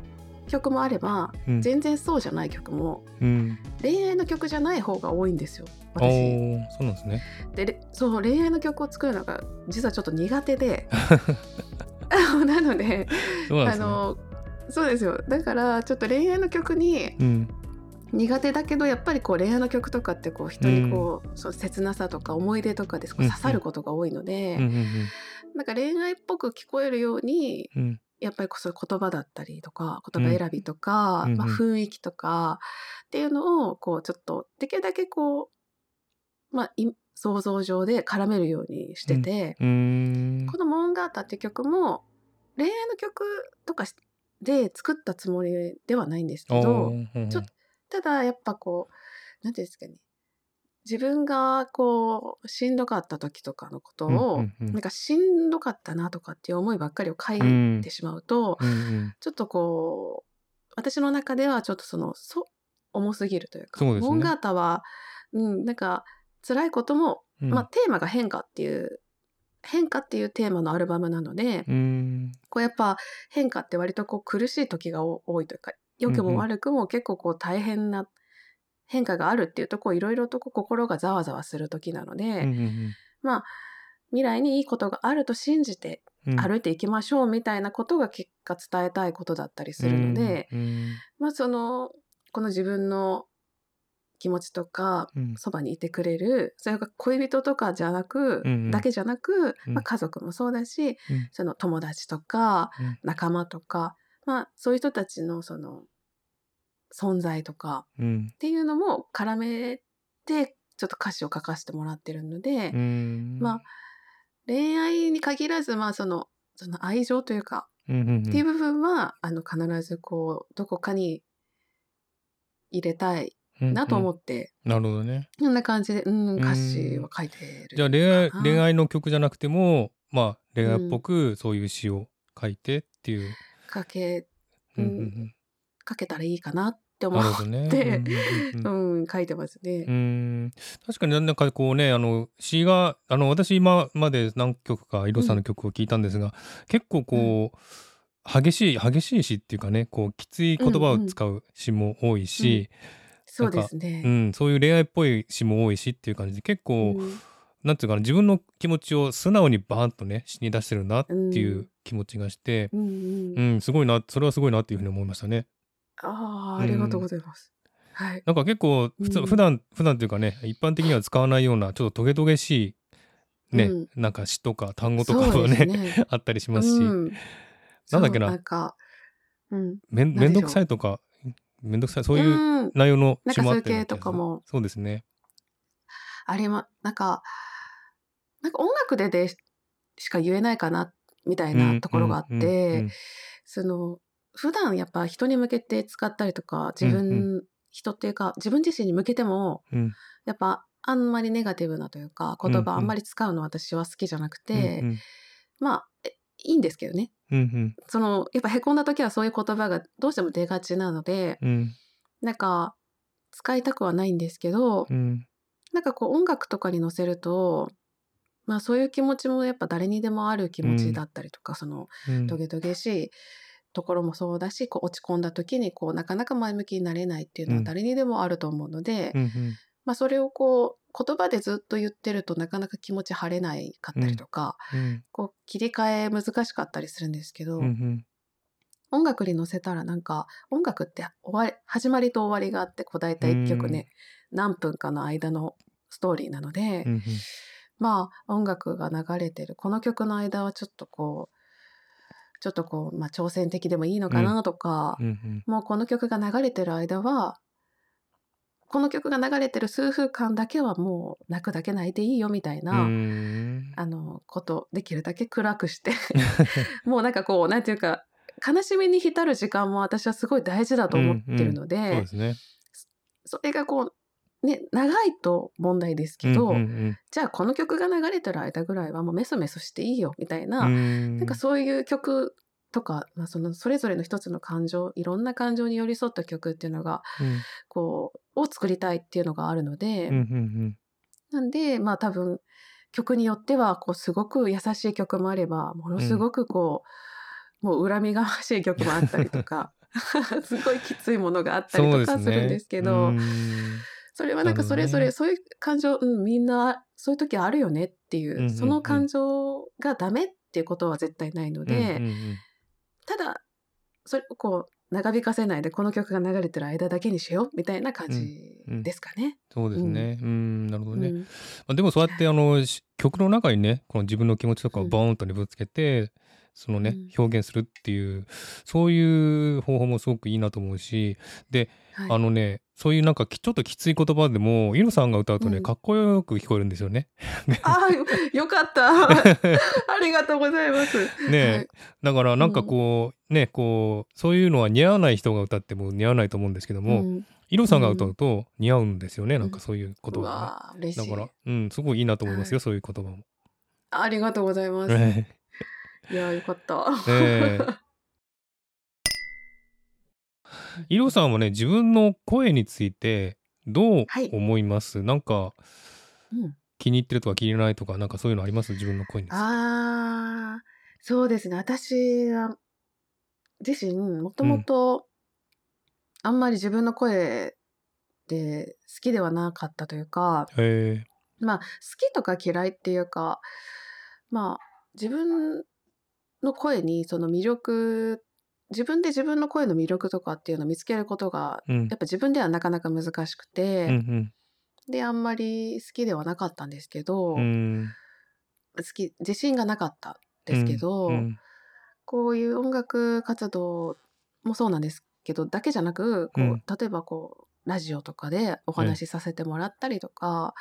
曲もあれば、うん全然そうじゃない曲もうん。恋愛の曲じゃない方が多いんですよお私。ーそうなんですね。でれそう恋愛の曲を作るのが実はちょっと苦手で なのでそうなんですね。あのそうですよだからちょっと恋愛の曲にうん。苦手だけどやっぱりこう恋愛の曲とかってこう人にこう、そう切なさとか思い出とかでこううん刺さることが多いので、うんうんなんか恋愛っぽく聞こえるようにうん。うん。やっぱりこうそ言葉だったりとか言葉選びとか、うんまあ、うん。雰囲気とかっていうのをこうちょっとできるだけこう、まあ、い想像上で絡めるようにしてて、うーん。この「モンガータ」って曲も恋愛の曲とかで作ったつもりではないんですけどうんうん。ちょっただやっぱこうなんていうんですかね自分がこうしんどかった時とかのことうんを、うんうん。なんかしんどかったなとかっていう思いばっかりを書いうん。てしまうと、うんうん。ちょっとこう私の中ではちょっとそのそ重すぎるというかそうねモンガータは、うん、なんか辛いことも、うん。まあ、テーマが変化っていう変化っていうテーマのアルバムなので、うん。こうやっぱ変化って割とこう苦しい時がお多いというか良くも悪くも結構こう大変な変化があるっていうとこういろいろと心がざわざわする時なので、うんうんまあ未来にいいことがあると信じてうん。歩いていきましょうみたいなことが結果伝えたいことだったりするので、うん。まあそのこの自分の気持ちとかうん。そばにいてくれるそれが恋人とかじゃなく、うんうん。だけじゃなく、うん。まあ、家族もそうだし、うん。その友達とかうん。仲間とか、まあ、そういう人たちのその存在とかうん。っていうのも絡めてちょっと歌詞を書かせてもらってるので、うん。まあ恋愛に限らずまあそのその愛情というか、うんうんうん。っていう部分はあの必ずこうどこかに入れたいなと思うんって、うんなるほどね。こんな感じで、うん、ん。歌詞を書いてる。じゃあ恋愛恋愛の曲じゃなくてもまあ恋愛っぽくそういう詩を書いてっていう、かけ、ううんんうんかけたらいいかなってうん、思っなるほどね。て、うんうんうんうん、書いてますねう。ん確かになんかこうねあの詩があの私今まで何曲かイロさんの曲を聞いたんですが、結構こう、激しい激しい詩っていうかねこうきつい言葉を使う詩も多いし、そうですうね。んそういう恋愛っぽい詩も多いしっていう感じで結構、うんなんていうかな自分の気持ちを素直にバーンとね詩に出してるなっていううん気持ちがして、うんううんんすごいなそれはすごいなっていうふうに思いましたね。ああ、ありがとうございます。はい。なんか結構普通、うん。普段普段っていうかね一般的には使わないようなちょっとトゲトゲしいね、うん。なんか詩とか単語とかもねね。あったりしますし、うん。なんだっけな。なんか、うん。めんめんどくさいとかめんどくさいそういううん。内容のなんか詩もあったようなそういう系とかも。そうですね。ありま、なんか、なんか音楽ででしか言えないかな、みたいなところがあって、その、普段やっぱ人に向けて使ったりとか、自分、うん。人っていうか、自分自身に向けても、やっぱあんまりネガティブなというか、言葉あんまり使うの私は好きじゃなくうんて、うん。まあ、えいいんですけどね。うんうん。その、やっぱ凹んだ時はそういう言葉がどうしても出がちなので、うん。なんか、使いたくはないんですけど、うん。なんかこう音楽とかに乗せると、まあそういう気持ちもやっぱ誰にでもある気持ちだったりとか、そのうん。トゲトゲしいところもそうだし、こう落ち込んだ時にこうなかなか前向きになれないっていうのうん。は誰にでもあると思うので、うんうん。まあそれをこう言葉でずっと言ってるとなかなか気持ち晴れないかったりとか、うん。こう切り替え難しかったりするんですけど、うんうん。音楽に乗せたらなんか音楽って終わり始まりと終わりがあってこう大体1曲ね、何分かの間のストーリーなので、うんうん。まあ音楽が流れてるこの曲の間はちょっとこうちょっとこう、まあ、挑戦的でもいいのかなとか、うんうん。もうこの曲が流れてる間はこの曲が流れてる数分間だけはもう泣くだけ泣いていいよみたいな、うん。あのことできるだけ暗くして もうなんかこうなんていうか悲しみに浸る時間も私はすごい大事だと思ってるので、そうですね。それがこうね長いと問題ですけど、うんうんじゃあこの曲が流れてる間ぐらいはもうメソメソしていいよみたいな、うん。なんかそういう曲とか、まあ、そのそれぞれの一つの感情いろんな感情に寄り添った曲っていうのがうん。こうを作りたいっていうのがあるので、うんうんなんでまあ多分曲によってはこうすごく優しい曲もあればものすごくこう、もう恨みがましい曲もあったりとか すごいきついものがあったりとかするんですけどうんそれはなんかそれぞれそういう感情、うん、みんなそういう時あるよねっていう,、うんうんうん。その感情がダメっていうことは絶対ないので、うんうんただそれをこう長引かせないでこの曲が流れてる間だけにしようみたいな感じですかね。そうですね。うん、なるほどね。うん。まあ、でもそうやってあのし曲の中にねこの自分の気持ちとかをうん。ボーンとねぶつけて、そのねうん表現するっていうそういう方法もすごくいいなと思うしではいあのねそういうなんかきちょっときつい言葉でもイロさんが歌うとね、うんかっこよく聞こえるんですよね。あーよよかった。ありがとうございます。ねえ、はいだからなんかこう、ねこうそういうのは似合わない人が歌っても似合わないと思うんですけども、うんイロさんが歌うと似合うんですよね、なんかそういうう言葉がい。ねだからうんすごいいいなと思いますよ、はいそういう言葉も。ありがとうございます。ねいやよかった。え。イロさんはね自分の声についてどうはい思います、なんかうん。気に入ってるとか気に入らないとかなんかそういうのあります？自分の声に。ああ、そうですね。私は自身、もともと、あんまり自分の声で好きではなかったというか、へまあ、好きとか嫌いっていうか、まあ、自分の声にその魅力、自分で自分の声の魅力とかっていうのを見つけることが、えうん。やっぱ自分ではなかなか難しくて、うんで、あんまり好きではなかったんですけど、うん。うん好き、自信がなかったんですけど、うん。こういう音楽活動もそうなんですけどだけじゃなくこう、うん。例えばこうラジオとかでお話しさせてもらったりとか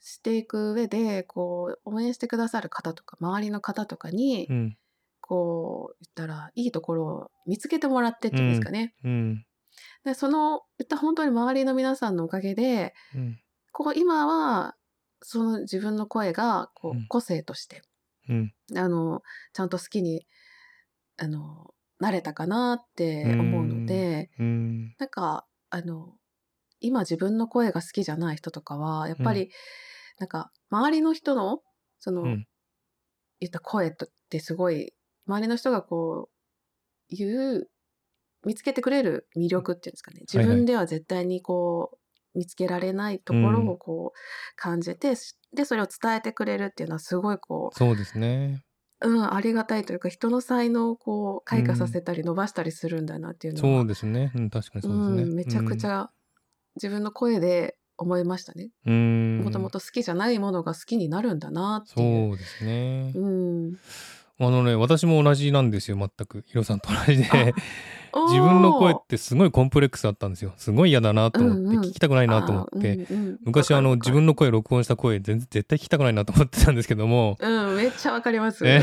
していく上でこう応援してくださる方とか周りの方とかに、うんこう言ったらいいところを見つけてもらってっていうんですかね。うん。でその言った本当に周りの皆さんのおかげでうん。こう今はその自分の声がこう個性としてうん。あのちゃんと好きにあのなれたかなって思うのでうん。なんかあの今自分の声が好きじゃない人とかはやっぱり、なんか周りの人のその、うん。言った声ってすごい周りの人がこう言う見つけてくれる魅力っていうんですかね自分では絶対にこう見つけられないところをこう感じて、でそれを伝えてくれるっていうのはすごいこうそうですね。うん、ありがたいというか人の才能をこう開花させたり伸ばしたりするんだなっていうのは、そうですね。うん、確かにそうですね。うんめちゃくちゃ自分の声で思いましたね。うん。もともと好きじゃないものが好きになるんだなっていう。そうですね。うん、あのね、私も同じなんですよ、全く。ヒロさんと同じで。自分の声ってすごいコンプレックスあったんですよ。すごい嫌だなと思って、うんうん聞きたくないなと思って。うんうん昔あの自分の声録音した声全然絶対聞きたくないなと思ってたんですけども、うん、めっちゃわかります。え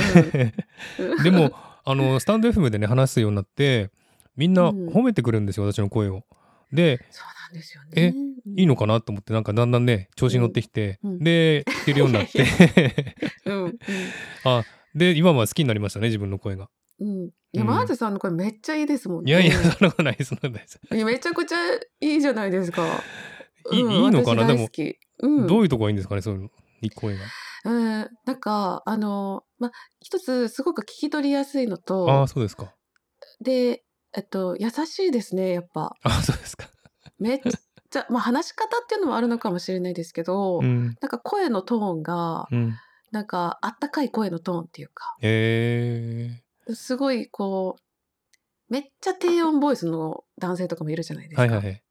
うんでもあのスタンド FM でね話すようになってみんなうん褒めてくるんですよ、私の声を。でそうなんですよね。いいのかなと思ってなんかだんだんね調子に乗ってきて、うんうんで聞けるようになってうんうん あで今は好きになりましたね自分の声が。うん。いや、うんマーズさんの声めっちゃいいですもんね。いやいやそんなことないですそんなことないです。めちゃくちゃいいじゃないですか。いいうんいいのかな？私大好きうん、どういうとこがいいんですかねそういうの声が。うん、なんかあのまあ一つすごく聞き取りやすいのあとあそうですか。でえっと優しいですねやっぱあそうですか。めっちゃまあ話し方っていうのもあるのかもしれないですけど、うんなんか声のトーンがうん。なんかあったかい声のトーンっていうかえすごいこうめっちゃ低音ボイスの男性とかもいるじゃないでー、すか。はいはいはい。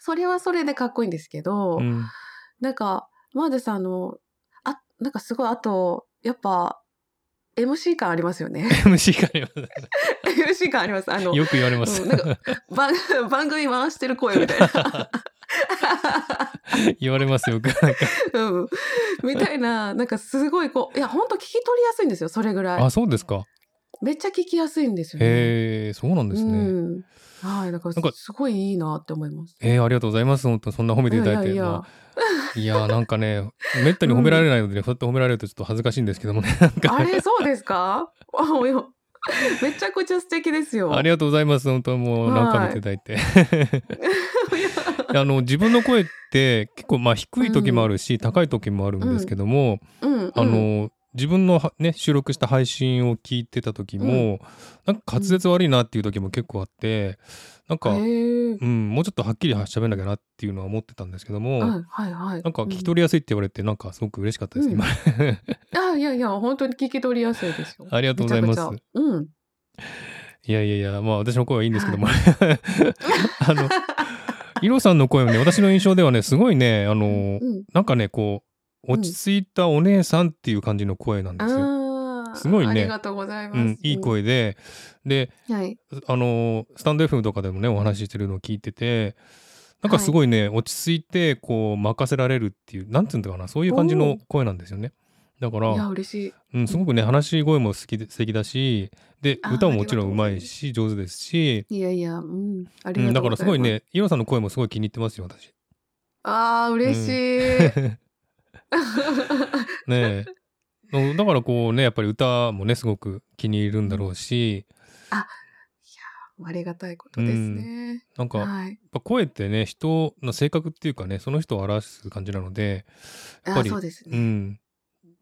それはそれでかっこいいんですけど、うんなんかマーデさんのあなんかすごいあとやっぱ MC 感ありますよね。MC がありま MC 感あります。あのす。よく言われます。うんなんか番番組回してる声みたいな。言われますよく。なんかうん、みたいななんかすごいこういや本当聞き取りやすいんですよそれぐらいあそうですか。めっちゃ聞きやすいんですよね。へえそうなんですね。うん、はいだからなんかすごいいいなって思います。えー、ありがとうございます。本当そんな褒めていただいて。いやいやいやまあいやーなんかね、めったに褒められないので、ねそうやって褒められるとちょっと恥ずかしいんですけどもね。なんかあれそうですか？めちゃくちゃ素敵ですよ。ありがとうございます。本当もうはい何回も言っていただいて。あの自分の声って結構まあ低い時もあるし、高い時もあるんですけども、うんうん、あの自分のはね収録した配信を聞いてた時も、なんか滑舌悪いなっていう時も結構あって、なんか、へえうん、もうちょっとはっきり喋んなきゃなっていうのは思ってたんですけども、はいはいはい。なんか聞き取りやすいって言われて、なんかすごく嬉しかったです、うん今。あいやいや本当に聞き取りやすいですよ。ありがとうございますうん。いやいやいや、まあ私の声はいいんですけども、あの、イロさんの声はね、私の印象ではね、すごいね、あの、うん。なんかね、こう、落ち着いたお姉さんっていう感じの声なんですよ。ああ。すごいねありがとうございます。うん、いい声で、でうん。はい。あのスタンド FM とかでもねお話ししてるのを聞いててなんかすごいね、落ち着いてこう任せられるっていうなんていうんだかなそういう感じの声なんですよねだかいや、ら、嬉しい。うん、すごくね話し声も好きで素敵だしで歌ももちろんうまいし上手ですし、いやいや、うん。ありうん、だからがとうございます。すごいねイロさんの声もすごい気に入ってますよ私。ああ、嬉しい。ねえ。うんだからこうねやっぱり歌もねすごく気に入るんだろうし、ありがたいことですね。なんかやっはい。ぱ声ってね人の性格っていうかねその人を表す感じなのでやっぱりあそうですうね。ん。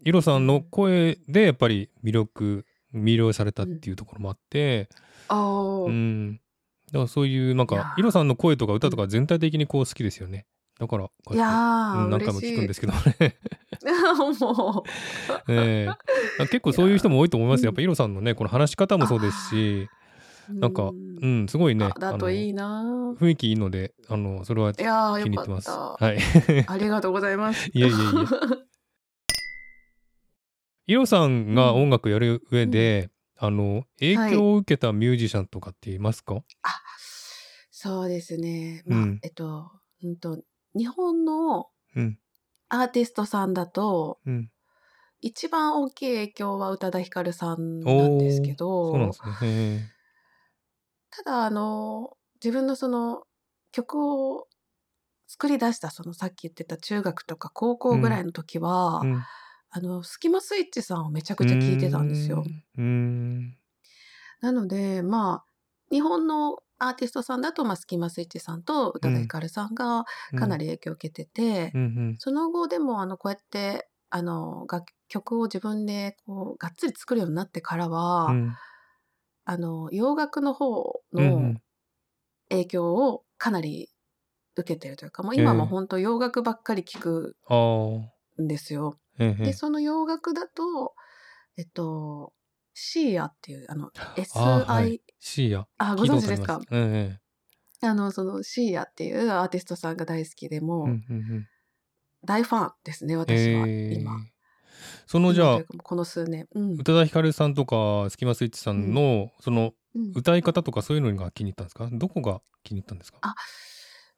イロさんの声でやっぱり魅力魅了されたっていうところもあって、あうあ、ん。だからそういうなんかイロさんの声とか歌とか全体的にこう好きですよねだからこういややってー、うん何回も聞くんですけどね もええ。結構そういう人も多いと思います。よやっぱうんイロさんのねこの話し方もそうですし。う、なんかううんすごいねあだといいなあの雰囲気いいのであのそれはいやー、気に入ってます。はい。ありがとうございます。いえいえいイロさんが音楽やる上で、あの影響を受けたミュージシャンとかっていますか、あ、そうですね。まあ、うん。えっと、うんと、日本のうん。アーティストさんだと、うん。一番大きい影響は宇多田ヒカルさんなんですけど、そうなんですね。へただ、あの、自分のその曲を作り出した、そのさっき言ってた中学とか高校ぐらいの時は、えうん。あの、スキマスイッチさんをめちゃくちゃ聴いてたんですよ。なので、まあ、日本のアーティストさんだと、まあ、スキマスイッチさんと宇多田ヒカルさんがかなり影響を受けてて、うんうん。その後でも、あの、こうやって、あの、楽曲を自分で、こう、がっつり作るようになってからは、うん。あの、洋楽の方のうんうん。影響をかなり受けてるというか、もう今も本当洋楽ばっかり聴くんですよ。へえへえで、その洋楽だと、えっと、シーアっていう、あの、あ SI、はい。シーヤ。あ、ご存知ですか？ええあの、そのシーアっていうアーティストさんが大好きでもう、うんうんうん。大ファンですね、私は、ええ。今。そのじゃあこの数年。うん。宇。多田ヒカルさんとかスキマスイッチさん。のそのうん。歌い方とかそういうのが気に入ったんですか？どこが気に入ったんですか？あ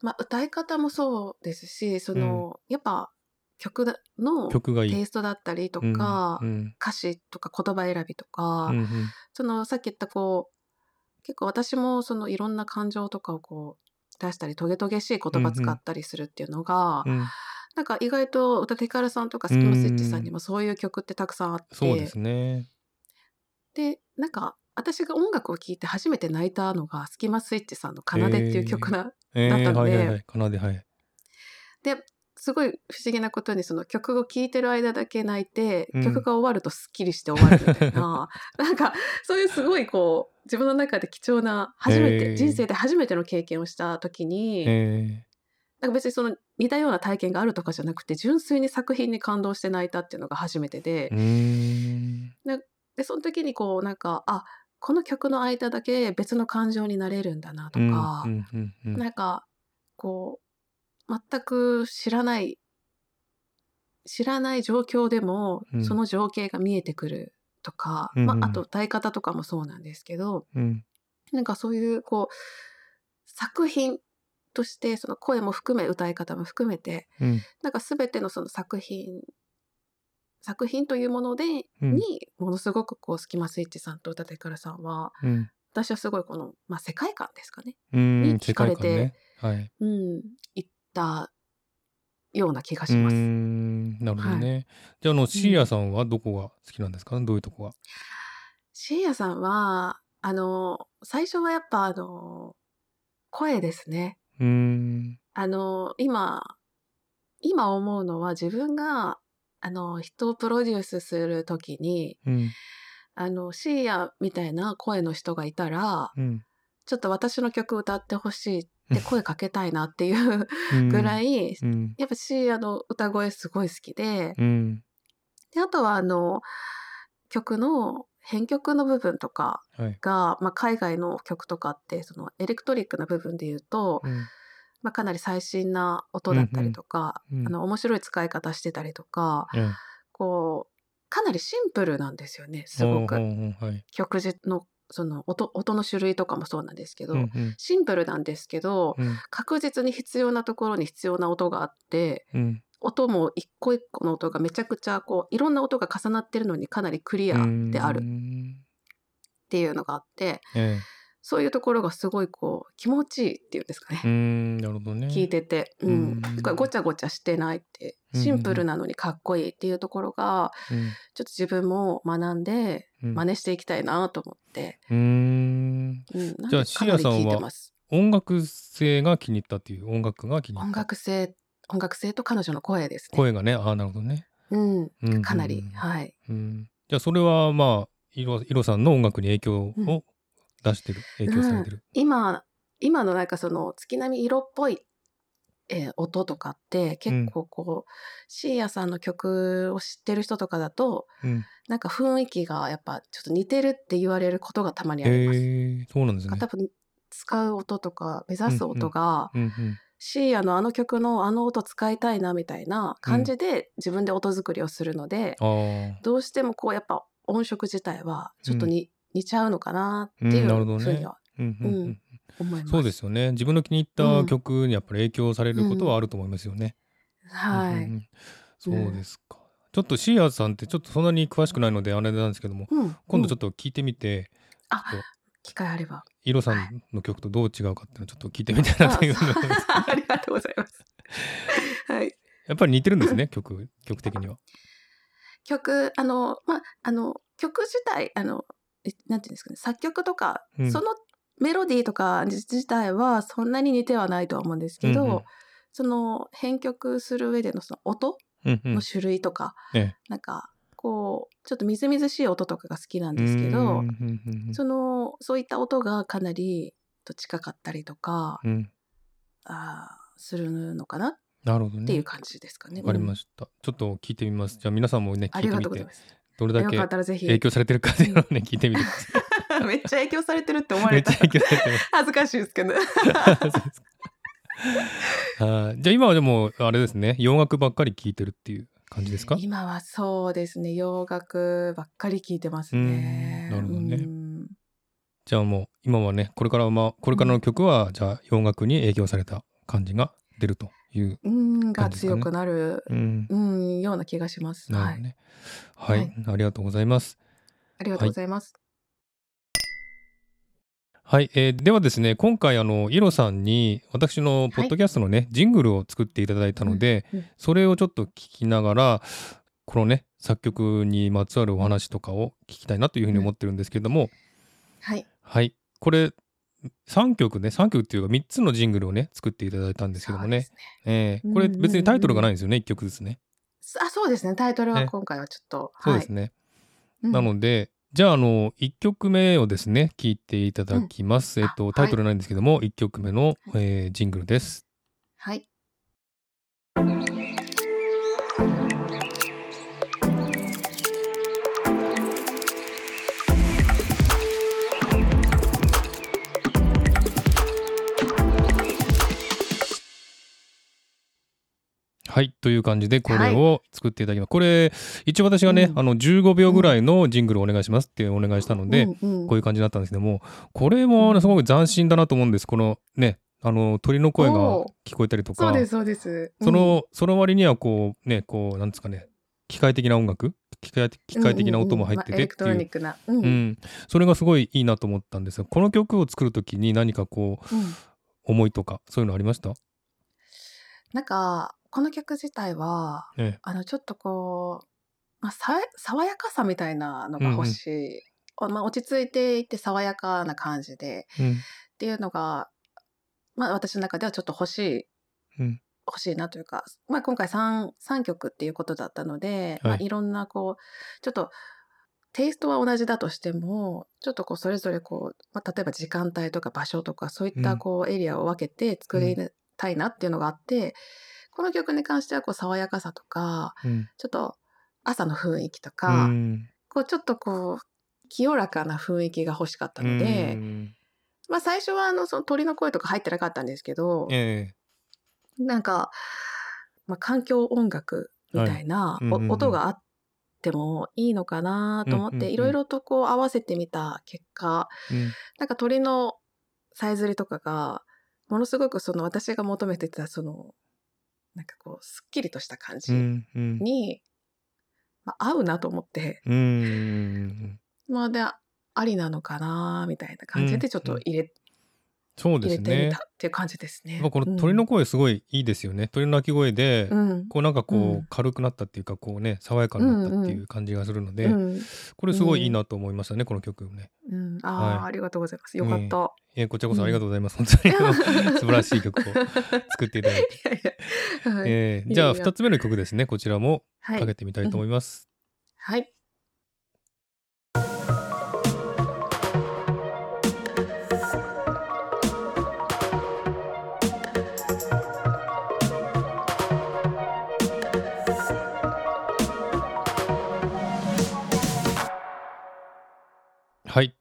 まあ、歌い方もそうですし、その、やっぱ曲だのテイストだったりとか、うん歌詞とか言葉選びとか、うんうん。そのさっき言ったこう結構私もそのいろんな感情とかをこう出したりトゲトゲしい言葉使ったりするっていうのが、うんなんか意外と宇多田ヒカルさんとかスキマスイッチさんにもそういう曲ってたくさんあって、そうですね。でなんか私が音楽を聴いて初めて泣いたのがスキマスイッチさんの「奏」っていう曲な、えー、だったので。はいはいはい。奏ではい。ですごい不思議なことにその曲を聴いてる間だけ泣いて、うん。曲が終わるとすっきりして終わるみたいな。なんかそういうすごいこう自分の中で貴重な初めて、へー。人生で初めての経験をした時に、えなんか別にその似たような体験があるとかじゃなくて純粋に作品に感動して泣いたっていうのが初めてで。でその時にこうなんかあこの曲の間だけ別の感情になれるんだなとか、うんうんうんうん。なんかこう全く知らない知らない状況でもうん。その情景が見えてくるとか、うんうん。まあ、あと歌い方とかもそうなんですけどうん。なんかそういうこう作品としてその声も含め歌い方も含めてうん。なんか全てのその作品作品というもので、うん。にものすごくこうスキマスイッチさんと宇多田ヒカルさんはうん。私はすごいこの、まあ、世界観ですかね。うんに世惹かれてね。はい。うんいったような気がします。んなるほどね、じゃああのシーヤさんはどこが好きなんですか？どういうとこが？シーヤさんはあの最初はやっぱあの声ですね。うーん。あの今今思うのは自分があの人をプロデュースするときにうん。あのシーヤみたいな声の人がいたらうん。ちょっと私の曲歌ってほしいって声かけたいなっていううん。ぐらい、うん。やっぱシーヤの歌声すごい好きでうん。であとはあの曲の編曲の部分とかはい。が、まあ、海外の曲とかってそのエレクトリックな部分で言うと、うん。まあ、かなり最新な音だったりとか、うん。うん。うんあの面白い使い方してたりとかうんこうかなりシンプルなんですよねすごく。はい。曲自のその音音の種類とかもそうなんですけど、うんうん。シンプルなんですけどうん。確実に必要なところに必要な音があってうん。音も一個一個の音がめちゃくちゃこういろんな音が重なってるのにかなりクリアであるうっん。ていうのがあってえそういうところがすごいこう気持ちいいっていうんですかね。なるほどね。聞いてて、ううん。ん、だからごちゃごちゃしてないってうんシンプルなのにかっこいいっていうところがうん。ちょっと自分も学んでうん。真似していきたいなと思って、うーん。うん、じゃあでかなりシアさんは聞いてます。音楽性が気に入ったっていう音楽が気に入音った。楽性音楽性と彼女の声ですね。声がね。ああなるほどね。うん、かなり、はい。うん。じゃあそれはまあイロイロさんの音楽に影響うん。を出してる、影響されてる、今今のなんかその月並み色っぽい、えー音とかって結構こう、シーヤさんの曲を知ってる人とかだとうん。なんか雰囲気がやっぱちょっと似てるって言われることがたまにあへります。えそうなんですね。多分使う音とか目指す音が、うんうんシーヤのあの曲のあの音使いたいなみたいな感じで自分で音作りをするので、ああどうしてもこうやっぱ音色自体はちょっとに、似ちゃうのかなっていううんなるほどね。ふうにはうんうんうんうん。思います。そうですよね。自分の気に入った曲にやっぱり影響されることはあると思いますよね、はい。そうですか、ちょっとシーアさんってちょっとそんなに詳しくないのであれなんですけども今度ちょっと聞いてみて、あ機会あれば。イロさんの曲とどう違うかっていうのをちょっと聞いてみたいなというふうに思います。あ ありがとうございます。はい。やっぱり似てるんですね曲。曲的には。曲あのまああの曲自体あのえなんていうんですかね作曲とか、うん。そのメロディーとか自体はそんなに似てはないとは思うんですけど、うんうん。その編曲する上でのその音うんうん。の種類とか、えなんかこうちょっとみずみずしい音とかが好きなんえですけど、うんうんうんそのそういった音がかなりと近かったりとか、うん。あーするのかななるほどね。っていう感じですかね。わかりまうんした、ちょっと聞いてみます。じゃあ皆さんもね聞いてみて。がとうございます。どれだけ。影響されてるかっていうのをね聞いてみてくださ めっちゃ影響されてるって思わいめっちゃ影響されて恥ずかしいですけど。じゃあ今はでもあれですね。洋楽ばっかり聴いてるっていう感じですか？今はそうですね。洋楽ばっかり聞いてますね。うん。なるほどね。うん。じゃあもう今はねこれからはまあこれからの曲はじゃあ洋楽に影響された感じが出るという、うんが感じですかね。強くなる、うん、うん、ような気がします。はい、なるね。はい、はい。ありがとうございます。ありがとうございます。はい、えーではですね今回あのイロさんに私のポッドキャストのね、ジングルを作っていただいたので、うんうん。それをちょっと聞きながらこのね作曲にまつわるお話とかを聞きたいなというふうに思ってるんですけれども、はい、はい。これ3曲ね3曲っていうか3つのジングルをね作っていただいたんですけどもね。そうですえーこれ別にタイトルがないんですよね1曲ずつね。あそうですね。タイトルはね。今回はちょっと、そうですね、はい、なのでじゃああの1曲目をですね聞いていただきます、うん。えっとあタイトルないんですけども、1曲目の、えージングルです。はいはいという感じでこれを作っていただきます。これ一応私がね、うん。あの15秒ぐらいのジングルお願いしますってお願いしたので、うん。うん。こういう感じになったんですけどもこれもねすごく斬新だなと思うんです。このねあの鳥の声が聞こえたりとかそうですそうです。そのその割にはこうねこうなんですかね機械的な音楽機械機械的な音も入っててっていう。ニックな、うん。うん、それがすごいいいなと思ったんですがこの曲を作る時に何かこううん。思いとかそういうのありました、なんかこの曲自体はええ。あのちょっとこう、まあ、さ爽やかさみたいなのが欲しい、まあ、落ち着いていて爽やかな感じでうん。っていうのが、まあ、私の中ではちょっと欲しいうん。欲しいなというか、まあ、今回 3, 3曲っていうことだったので、はいまあ、いろんなこうちょっとテイストは同じだとしてもちょっとこうそれぞれこう、まあ、例えば時間帯とか場所とかそういったうん。こうエリアを分けて作りたいなっていうのがあって、この曲に関してはこう爽やかさとかうん。ちょっと朝の雰囲気とうか、ん。こうちょっとこう清らかな雰囲気が欲しかったので、うん。まあ、最初はあのその鳥の声とか入ってなかったんですけど、えなんか、まあ、環境音楽みたいな、はい。音があてもいいのかなと思っていろいろとこう合わせてみた結果うん。なんか鳥のさえずりとかがものすごくその私が求めてたそのなんかこうすっきりとした感うじに、まあ、合うなと思って。まあでありなのかなみたいな感じでちょっと入れ,、そうですね。っていう感じですね。この鳥の声すごいいいですよね、鳥の鳴き声で、うん。こうなんかこう、うん。軽くなったっていうかこうね爽やかになったっていう感じがするので、うん。これすごいいいなと思いましたね、この曲ね、うん、ああ、はい。ありがとうございます。よかった。えーこちらこそありがとうございます、本当に。素晴らしい曲を作っていただいて、いやいや。はい、えーじゃあいやいや2つ目の曲ですね。こちらもはい。かけてみたいと思います、はい。はい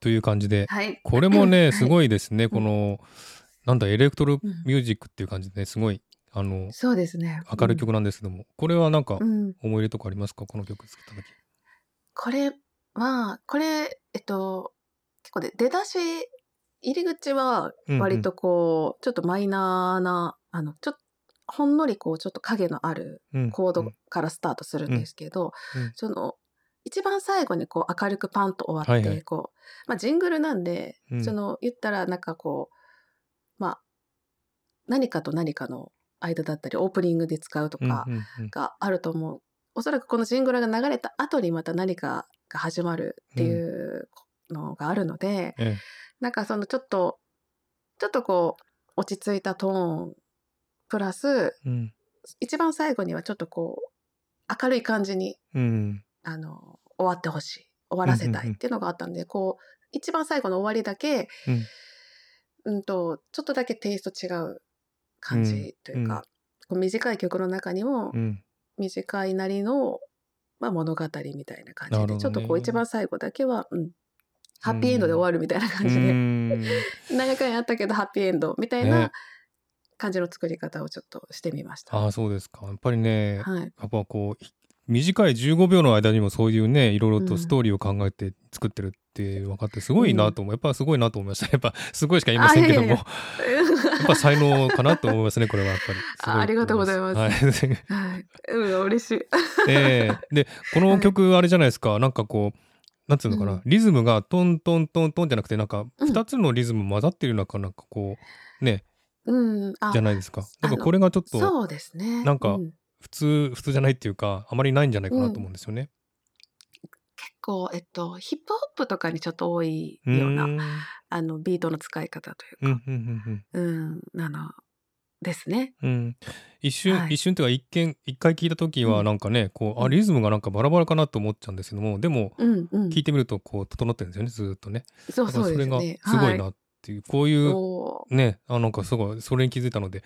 という感じで。はい。これもねはい。すごいですね、このなんだエレクトロうん。ミュージックっていう感じでねすごいあのそうですね。明るい曲なんですけども、これはなんかうん。うん思い入れとかありますか？この曲作った時。これは、これ、えっと、結構で、出だし、入り口は割とこう、ちょっとマイナーな、あの、ちょっと、ほんのりこう、ちょっと影のあるうん。コードからスタートするんですけど、うん。うん。その、一番最後にこう明るくパンと終わって、はいはい。こう、まあジングルなんで、うん。その言ったらなんかこう、まあ、何かと何かの間だったり、オープニングで使うとかうんうんうん。があると思う。おそらくこのジングルが流れた後にまた何かが始まるっていうのがあるので、えなんかそのちょっと、ちょっとこう、落ち着いたトーン、プラス、えうん。一番最後にはちょっとこう、明るい感じにうんあの終わってほしい終わらせたいっていうのがあったんで、こう一番最後の終わりだけ、うん。うん、とちょっとだけテイスト違う感じというか、うん。こう短い曲の中にもうん。短いなりの、まあ、物語みたいな感じで、ね。ちょっとこう一番最後だけは、うん、ハッピーエンドで終わるみたいな感じうで、ん。長くあったけどハッピーエンドみたいね。な感じの作り方をちょっとしてみました。ああそうですか。やっぱりね、はい、やっぱこう短い15秒の間にもそういうねいろいろとストーリーを考えて作ってるって分かってすごいなと思う、やっぱすごいなと思いました。やっぱすごいしか言いませんけども。やっぱ才能かなと思いますねこれはやっぱり。あありがとうございます。はい。はい、うん、嬉しい。ええ。でこの曲あれじゃないですか、なんかこうなんつうのかな、うん。リズムがトントントントンじゃなくてなんかうん。2つのリズム混ざってるようなかなんかこうねうん、あじゃないですか。だあのからこれがちょっとそうですね。なんかうん普通普通じゃないっていうかあまりないんじゃないかなと思うんですよね。結構、えっと、ヒップホップとかにちょっと多いうんような、うんあの、ビートの使い方というか、うんうんうん、あの、ですね。うんうん一瞬、はい一瞬っていうか一見一回聞いた時はうんなんかねこうあうんリズムがなんかバラバラかなと思っちゃうんですけどもでもうん、うん聞。いてみるとこう整ってるんですよねずーっとね。そうだからそれがそうですね。すごいなっていう、こういはいう。ね、あなんかすごいそれに気づいたのでや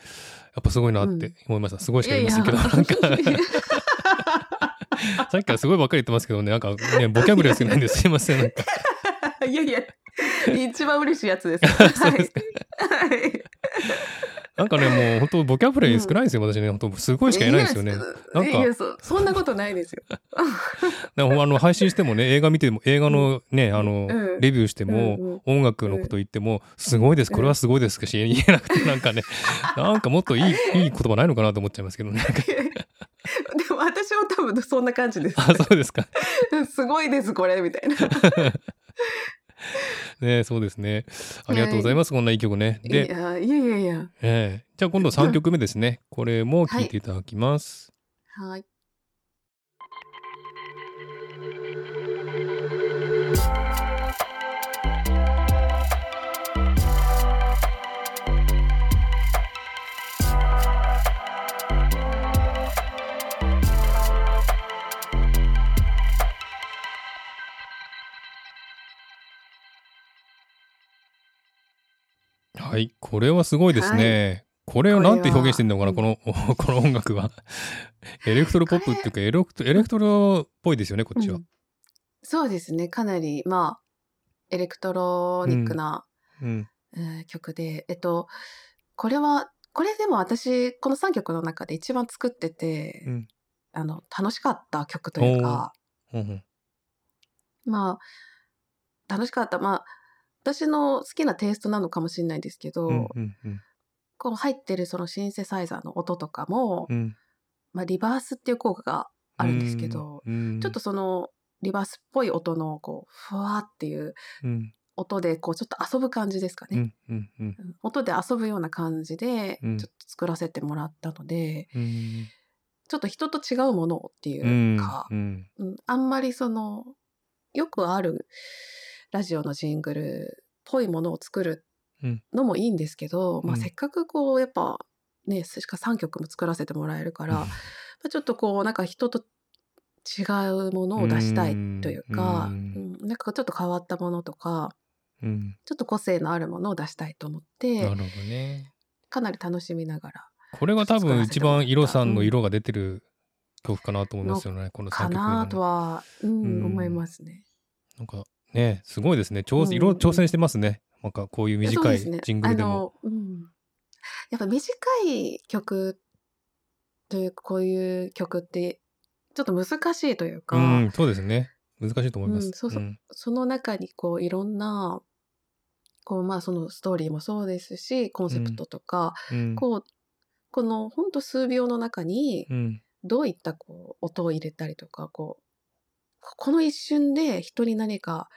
っぱすごいなって思いました、すごいしか言いませんけどいなんか。さっきからすごいばっかり言ってますけどねなんかねボキャブラ少ないんですいませんなんか。いやいや、一番嬉しいやつです。そうですか。はい。はいなんかねもう本当ボキャブラリー少ないですよ、私ね。本当すごいしか言えないですよね。なんか。いやそそんなことないですよ。でもあの配信してもね映画見ても映画のね、あの、うん。レビューしても、うんうん。音楽のこと言ってもすごいですこれはすごいですしか言えなくてなんかね なんかもっといいいい言葉ないのかなと思っちゃいますけどね。でも私も多分そんな感じです。あそうですか。すごいです、これ、みたいな。ねそうですね。ありがとうございます、こんないい曲ね。いで、やいやいやいや。ええ。じゃあ今度3曲目ですね。これも聴いていただきます、はい。はいこれはすごいですね、これをなんて表現してんのかなこの この音楽は。エレクトロポップっていうかエレクトエレクトロっぽいですよねこっちは、うん。そうですね。かなり、まあ、エレクトロニックな、うん。えー曲で、えっと、これは、これでも私、この3曲の中で一番作ってて、うん。あの、楽しかった曲というか、うんうん。まあ、楽しかった。まあ、私の好きなテイストなのかもしれないですけど、うんうんうん。こう入ってるそのシンセサイザーの音とかも、うん。まあ、リバースっていう効果があるんですけど、うんちょっとそのリバースっぽい音のこうふわーっていううん。音でこうちょっと遊ぶ感じですかね、うんうんうん。うん。音で遊ぶような感じでうん。ちょっと作らせてもらったので、うん。ちょっと人と違うものをっていうか、うん。うんあんまりそのよくあるラジオのジングルっぽいものを作るのもいいんですけど、まあ、うんせっかくこうやっぱねしか3曲も作らせてもらえるから、まあちょっとこうなんか人と違うものを出したいというか、ううん。ん。なんかちょっと変わったものとかうん。ちょっと個性のあるものを出したいと思ってなるほどね。かなり楽しみながらこれが多分一番色さんの色が出てる曲かなと思いますよね、この。3か曲目のねなとは、うんうん思いますね。なんかねすごいですね。挑うん。色挑戦してますね。なんかこういう短いジングルでも、やっぱ短い曲というこういう曲ってちょっと難しいというか、うんそうですね。難しいと思います、うんそうそうん。その中にこういろんなこうまあそのストーリーもそうですしコンセプトとか、うん。こうこのほんと数秒の中にうん。どういったこう音を入れたりとかこうこの一瞬で人に何か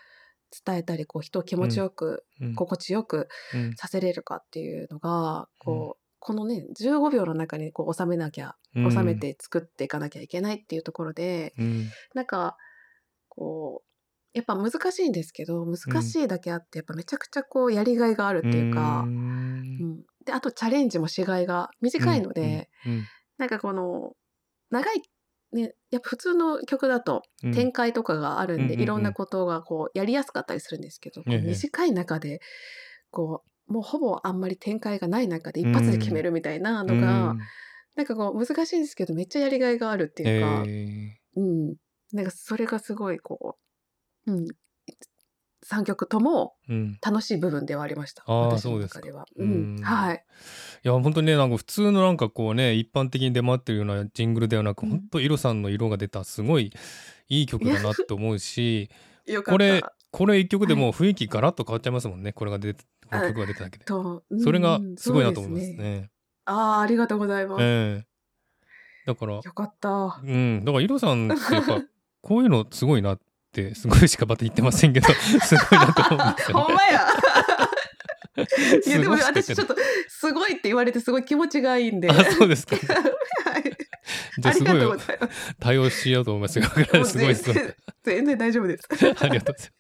伝えたりこう人を気持ちよく、うん。心地よくうん。させれるかっていうのがこう、このね15秒の中にこう収めなきゃうん。収めて作っていかなきゃいけないっていうところで、うん。なんかこうやっぱ難しいんですけど難しいだけあってやっぱめちゃくちゃこうやりがいがあるっていうか、ううん。ん。であとチャレンジもしがいが短いので、うん。なんかこの長いねやっぱ普通の曲だとうん。展開とかがあるんで、うんうんうん。いろんなことがこうやりやすかったりするんですけど、こうええ。短い中でこうもうほぼあんまり展開がない中で一発で決めるみたいなのが、うん。なんかこう難しいんですけどめっちゃやりがいがあるっていうか、え。うん、なんかそれがすごいこう、うん、3曲ともーうん。楽しい部分ではありました。あー私のそうですか。中では。ううん。ん、はい。いや本当にねなんか普通のなんかこうね一般的に出回ってるようなジングルではなく、うん。本当色さんの色が出たすごいいい曲だなって思うし これこれ一曲でもう雰囲気ガラッと変わっちゃいますもんね。これが出てこの曲が出ただけで、と、うん。それがうんすごいなと思いますそうですね。ああありがとうございます。ええ。だからよかった。うん。だから色さんってやっぱ こういうのすごいなってすごいしかばって言ってませんけどすごいなと思うんですよね。ほんまや。いやでも私ちょっとすごいって言われてすごい気持ちがいいんで。あそうですか。はい。じゃあすごい。対応しようと思いますよ。もうすごいすごい。全然大丈夫です。ありがとうございます。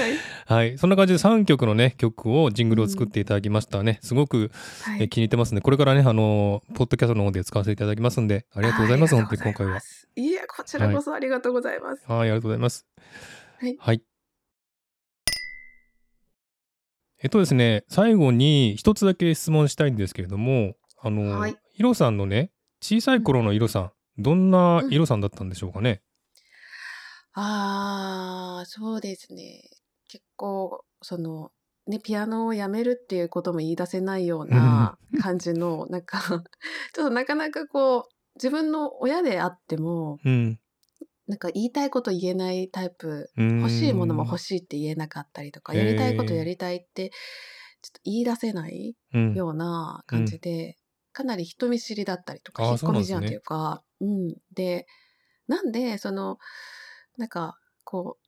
はい。はい、そんな感じで3曲のね曲をジングルを作っていただきましたね、すごく、はい。え気に入ってますねこれからねあのポッドキャストの方で使わせていただきますんでありがとうございますあ本当に今回は。いやこちらこそありがとうございます。はいありがとうございますはいえっとですね最後に一つだけ質問したいんですけれどもあの、はい。ヒロさんのね小さい頃のヒロさんどんなヒロさんだったんでしょうかね、ああそうですね。結構そのねピアノをやめるっていうことも言い出せないような感じのなんか ちょっとなかなかこう自分の親であってもうんなんか言いたいこと言えないタイプうん欲しいものも欲しいって言えなかったりとか、やりたいことやりたいってちょっと言い出せないうん。ような感じで、かなり人見知りだったりとか引っ込み思案というか。うん。でなんでそのなんかこ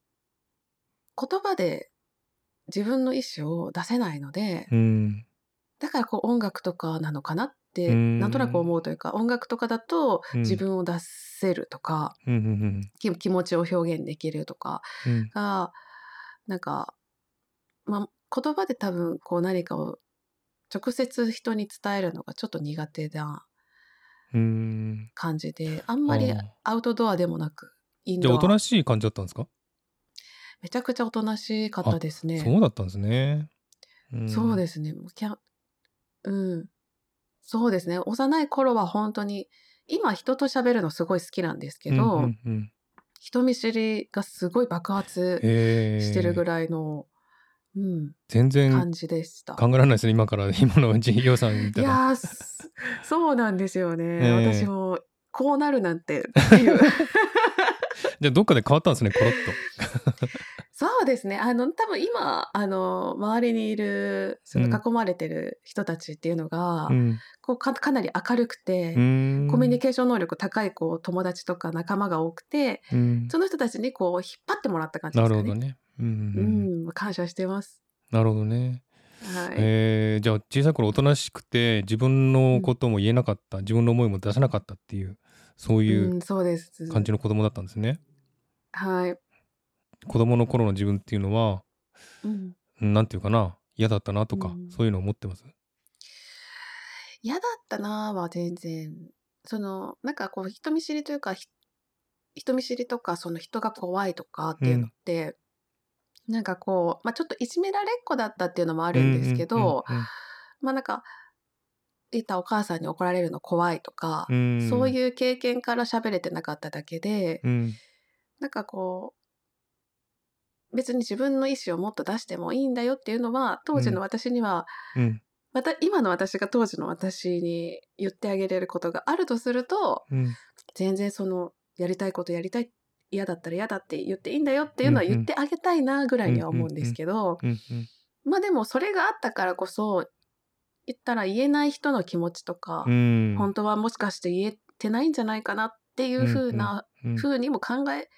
う言葉で自分の意思を出せないので、うん。だからこう音楽とかなのかなってうん。なんとなく思うというか音楽とかだとうん。自分を出せるとか、うん気持ちを表現できるとかうん。うんがなんか、まあ、言葉で多分こう何かを直接人に伝えるのがちょっと苦手なうん。感じであんまりアウトドアでもなくインじゃあおとドアなしい感じだったんですか、めちゃくちゃおとなしかったですね。そうだったんですね。ん。そうですね。うん。そうですね。幼い頃は本当に、今人と喋るのすごい好きなんですけど、うんうんうん人見知りがすごい爆発してるぐらいの、うん、全然感じでした。考えられないですね今から 今の事業さん見たら。いやーすそうなんですよね。ええ私もこうなるなんてっていう。じゃあどっかで変わったんですねコロッと。そうですね。あの、多分今、あの、周りにいる、そのうん囲まれてる人たちっていうのが、うんこうかかなり明るくて、コミュニケーション能力高いこう友達とか仲間が多くて、うんその人たちにこう引っ張ってもらった感じですかね。なるほどね。うんうんうん、感謝してます。なるほどね。はい。えーじゃあ小さい頃おとなしくて自分のことも言えなかった、自分の思いも出せなかったっていうそういう。感じの子供だったんですね。はい。子供の頃の自分っていうのはうん、うんなんていうかな嫌だったなとか、うん。そういうのを思ってます？嫌だったなぁは全然、その、なんかこう人見知りというか、ひ人見知りとか、その人が怖いとかっていうのって、なんかこう、まあちょっといじめられっ子だったっていうのもああるんですけど、うんまあなんか、いたお母さんに怒られるの怖いとか、うんうん。そういう経験から喋れてなかっただけで、うん。なんかこう、別に自分の意思をもっと出してもいいんだよっていうのは、当時の私には、うん。また今の私が当時の私に言ってあげれることがあるとすると、うん。全然その、やりたいことやりたい、嫌だったら嫌だって言っていいんだよっていうのは言ってあげたいなぐらいには思うんですけど、まあでもそれがあったからこそ、言ったら言えない人の気持ちとか、うん。本当はもしかして言えてないんじゃないかなっていうふうなうん風にも考え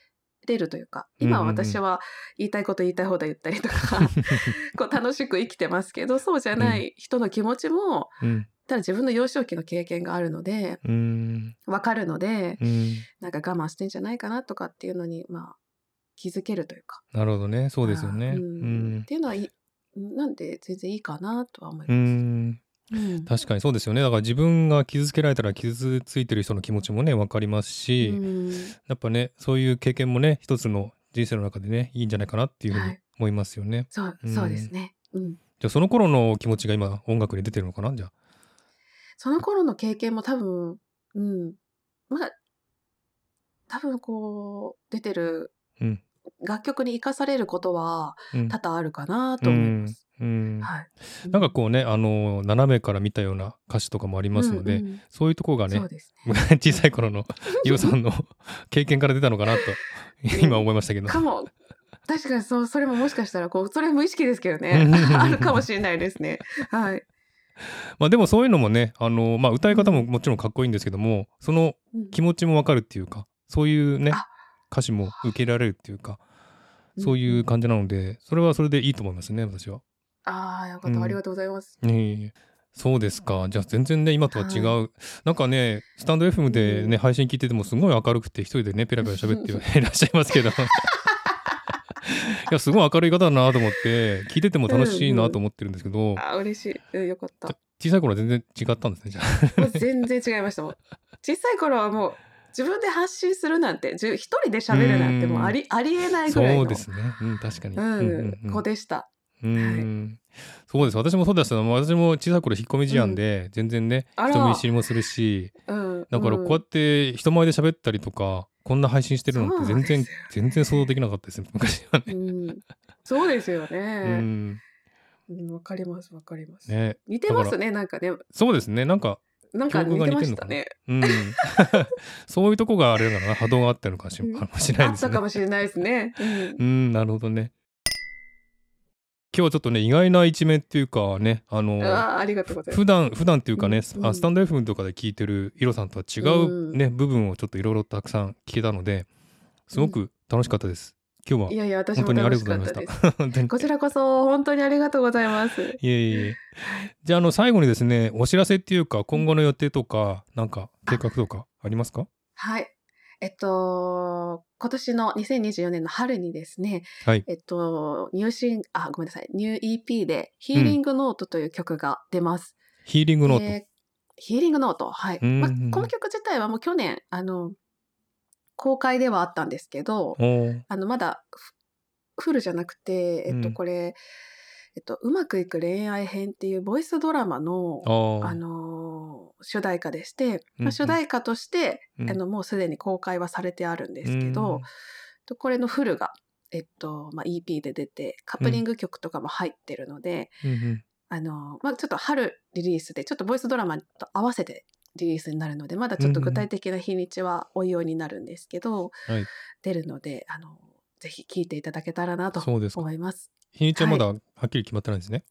れるというか、今私は言いたいこと言いたい放題言ったりとか、こう楽しく生きてますけど、そうじゃない人の気持ちも、うん。ただ自分の幼少期の経験があるので、うん。わかるので、うん。なんか我慢してんじゃないかなとかっていうのに、まあ、気づけるというか。なるほどね。そうですよね。ううん。ん。っていうのはなんで全然いいかなとは思います。うんうん確かにそうですよねだから自分が傷つけられたら傷ついてる人の気持ちもね分かりますし、うんやっぱねそういう経験もね一つの人生の中でねいいんじゃないかなっていうふうにはい思いますよね。そう、うんそうですね。うん。じゃあその頃の気持ちが今音楽に出てるのかな？じゃあ。その頃の経験も多分、うん。まあ、多分こう、出てるうん楽曲に生かされることはうん多々あるかなと思います。うんはい。なんかこうねあの斜めから見たような歌詞とかもありますので、うんうんそういうところがねね。小さい頃の伊代さんの 経験から出たのかなと今思いましたけど。かも。確かにそう、それももしかしたら、こう、それ無意識ですけどうねん。あるかもしれないですね。はい。まあでもそういうのもねあの、まあ、歌い方ももちろんかっこいいんですけどもそのうん気持ちもわかるっていうかそういうねあ歌詞も受けられるっていうかうんそういう感じなのでそれはそれでいいと思いますね私は。ああ、よかっうんた。ありがとうございます。ええそうですかじゃあ全然ね今とは違う、はなんかねスタンド FM でね、うん配信聞いててもすごい明るくて一人でねペラペラ喋っていらっしゃいますけど いやすごい明るい方だなと思って聞いてても楽しいなと思ってるんですけど、あー嬉しい。うんよかった。小さい頃は全然違ったんですねじゃあ。全然違いましたもん。小さい頃はもう自分で発信するなんて、じゅ一人で喋るなんてもうありありえないぐらいのそうですね、うん、確かに。うん。子でした。うん。そうです。私もそうでした。私も小さい頃引っ込み思案で、全然ね人見知りもするしうん。だからこうやって人前で喋ったりとかこんな配信してるのって全然全然想像できなかったですね 昔はね。うん、うんそうですようね。ん。うんわ、かりますわかります。ね。似てますねなんかね。そうですね。なんか、なんか似てましたね。うん、そういうとこがあれだな？波動があったのかし,、うんあしれないですねあったか。もしれないですね。うんうんなるほどね。今日はちょっとね意外な一面っていうかねあのあーありがとうございます。普段普段っていうかね、うんあスタンド FM とかで聞いてるイロさんとは違うね、部分をちょっといろいろたくさん聞けたのですごく楽しかったです。今日はいやいや私も本当にあり楽しがとうございました。かったです。本当にこちらこそ本当にありがとうございます。いえいえ。じゃああの最後にですねお知らせっていうか今後の予定とかなんか計画とかありますか？はい。えっと、今年の2024年の春にですね、はい。えっと、ニューシン、あ、ごめんなさい、ニュー EP で、ヒーリングノートという曲が出ます。ヒーリングノート。でヒーリングノート。はい。うんまあ、この曲自体はもう去年、あの、公開ではあったんですけど、あの、まだフフルじゃなくて、えっと、うん。これ、えっと、うまくいく恋愛編っていうボイスドラマの、あのー主題歌でして、うんうん。まあ、主題歌として、うん。あのもうすでに公開はされてあるんですけど、とこれのフルが、えっとまあ、EP で出てカップリング曲とかも入ってるので、うんうん。あのーまあ、ちょっと春リリースでちょっとボイスドラマと合わせてリリースになるのでまだちょっと具体的な日にちはおいおいになるんですけど、はい。出るのであのぜひ聞いていただけたらなと思います。日にちはまだはっきり決まってないんですね。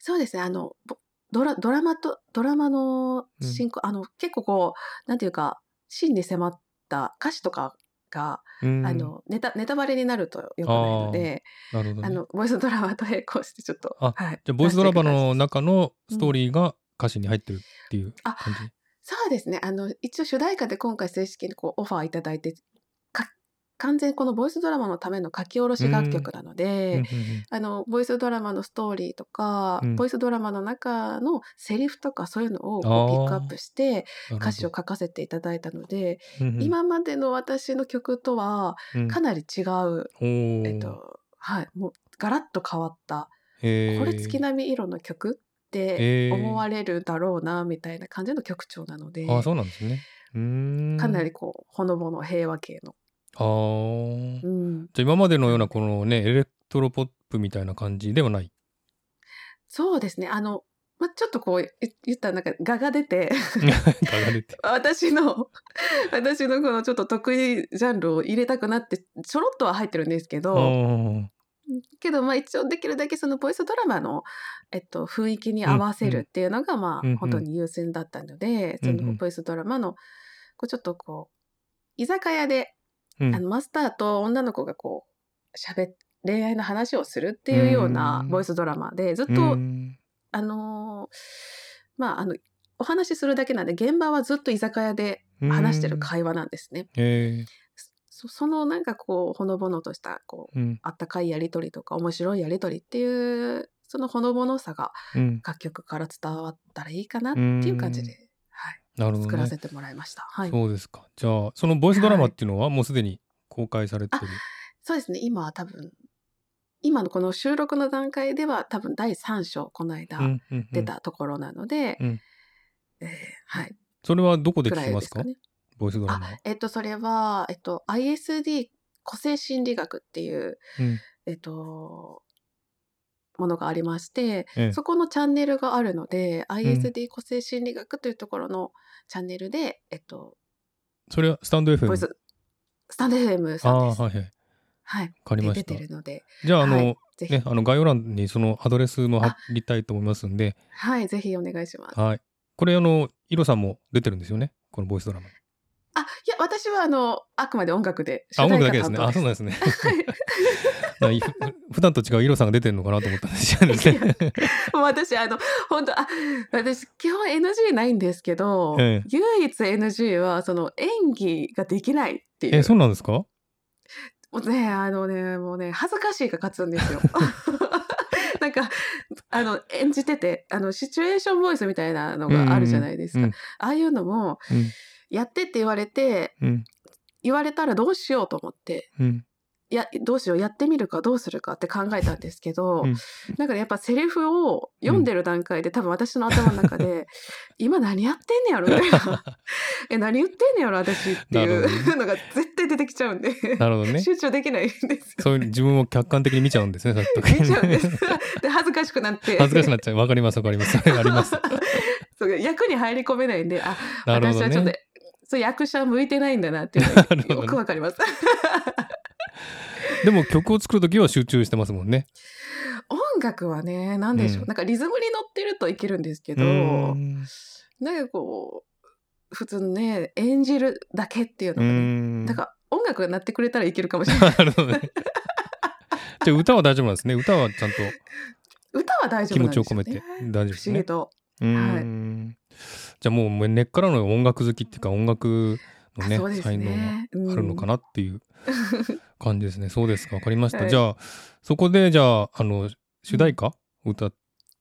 そうですねあのぼドラドラマとドラマの進行、あの結構こうなんていうか真に迫った歌詞とかが、うん。あのネタネタバレになるとよくないので、なるほどね。あのボイスドラマと並行してちょっとあはい、じゃあボイスドラマの中のストーリーが歌詞に入ってるっていうあ感じ？そうですね。あの一応主題歌で今回正式にこうオファーいただいてか完全このボイスドラマのための書き下ろし楽曲なので、うんうんうん。あのボイスドラマのストーリーとか、うん。ボイスドラマの中のセリフとかそういうのをこうピックアップして歌詞を書かせていただいたので、うんうん。今までの私の曲とはうん。かなり違う、おーえっとはい、もうガラッと変わった、これ月波イロの曲って思われるだろうなみたいな感じの曲調なので、あそうなんですね。うーん。かなりこうほのぼの平和系の、あーうん、じゃあ今までのようなこのねエレクトロポップみたいな感じではない？そうですねあの、まあ、ちょっとこう言言ったらなんか我が出て我が出て。私の私のこのちょっと得意ジャンルを入れたくなってちょろっとは入ってるんですけど、あけどまあ一応できるだけそのボイスドラマの、えっと、雰囲気に合わせるっていうのがまあ、本当に優先だったので、そのボイスドラマのこうちょっとこう居酒屋で、あのマスターと女の子がこう喋っ恋愛の話をするっていうようなうん。ボイスドラマでずっと、うん。あのーまああのお話しするだけなんで現場はずっと居酒屋で話してる会話なんですね。へそそのなんかこうほのぼのとしたこうーうん。あったかいやり取りとか面白いやり取りっていうそのほのぼのさがうん。楽曲から伝わったらいいかなっていう感じで、はい、なるほどね。作らせてもらいました。はい、そうですか。じゃあそのボイスドラマっていうのはもうすでに公開されてる。そうですね。今は多分今のこの収録の段階では多分第3章この間うんうんうん。出たところなので、うん。えーはい。それはどこで聞きますかね。ボイスドラマ？あえっとそれは、えっと、ISD 個性心理学っていう、うんえっと、ものがありまして、ええそこのチャンネルがあるので、ISD 個性心理学というところのチャンネルで、えっと、それはスタンド FM。ス、スタンド FM あさんです。あはいはい。はい。わかりました。てるので、じゃああの、はいねあの概要欄にそのアドレスも貼りたいと思いますんで、はい、ぜひお願いします。はい。これあのイロさんも出てるんですよね？このボイスドラマに。あ、いや、私はあの、あくまで音楽で、あ音楽だけですね。あそうなん歌ですね。普段と違うイロさんが出てるのかなと思ったんですよね。私、あの、本当あ、私、基本 NG ないんですけど、ええ唯一 NG は、その演技ができないっていう。えそうなんですか？もうね、あのね、もうね、恥ずかしいが勝つんですよ。なんか、あの、演じてて、あの、シチュエーションボイスみたいなのがあるじゃないですか。うんうんああいうのも、うんやってって言われて、うん言われたらどうしようと思って、うんいや、どうしよう、やってみるかどうするかって考えたんですけど、うんなんかね、やっぱセリフを読んでる段階で、多分私の頭の中で、今何やってんねやろみたいな。え、何言ってんねやろ私っていうのが絶対出てきちゃうんで、なるほどね。集中できないんですよ。そういう自分を客観的に見ちゃうんですね。見ちゃうんです。で、恥ずかしくなって。恥ずかしくなっちゃう。わかりますわかります。あります。そう役に入り込めないんで、あ、なるほど私はちょっとね。、そう役者向いてないんだなっていうのがよくわかります。でも曲を作るときは集中してますもんね。音楽はね、なんでしょう、うんなんかリズムに乗ってるといけるんですけうど、ーんなんかこう、普通にね、演じるだけっていううのがね、ーん。だから音楽が鳴ってくれたらいけるかもしれない。ね。じゃあ歌は大丈夫なんですね。歌はちゃんと歌は大丈気夫なんですよ、ね。持ちを込めて大丈夫ですね不思議。と。うーん。じゃあもう根っからの音楽好きっていうか音楽のねあそうです才能ね。があるのかなっていう感じですね。そうですか。わかりました。はいじゃあそこでじゃああの主題歌を歌っ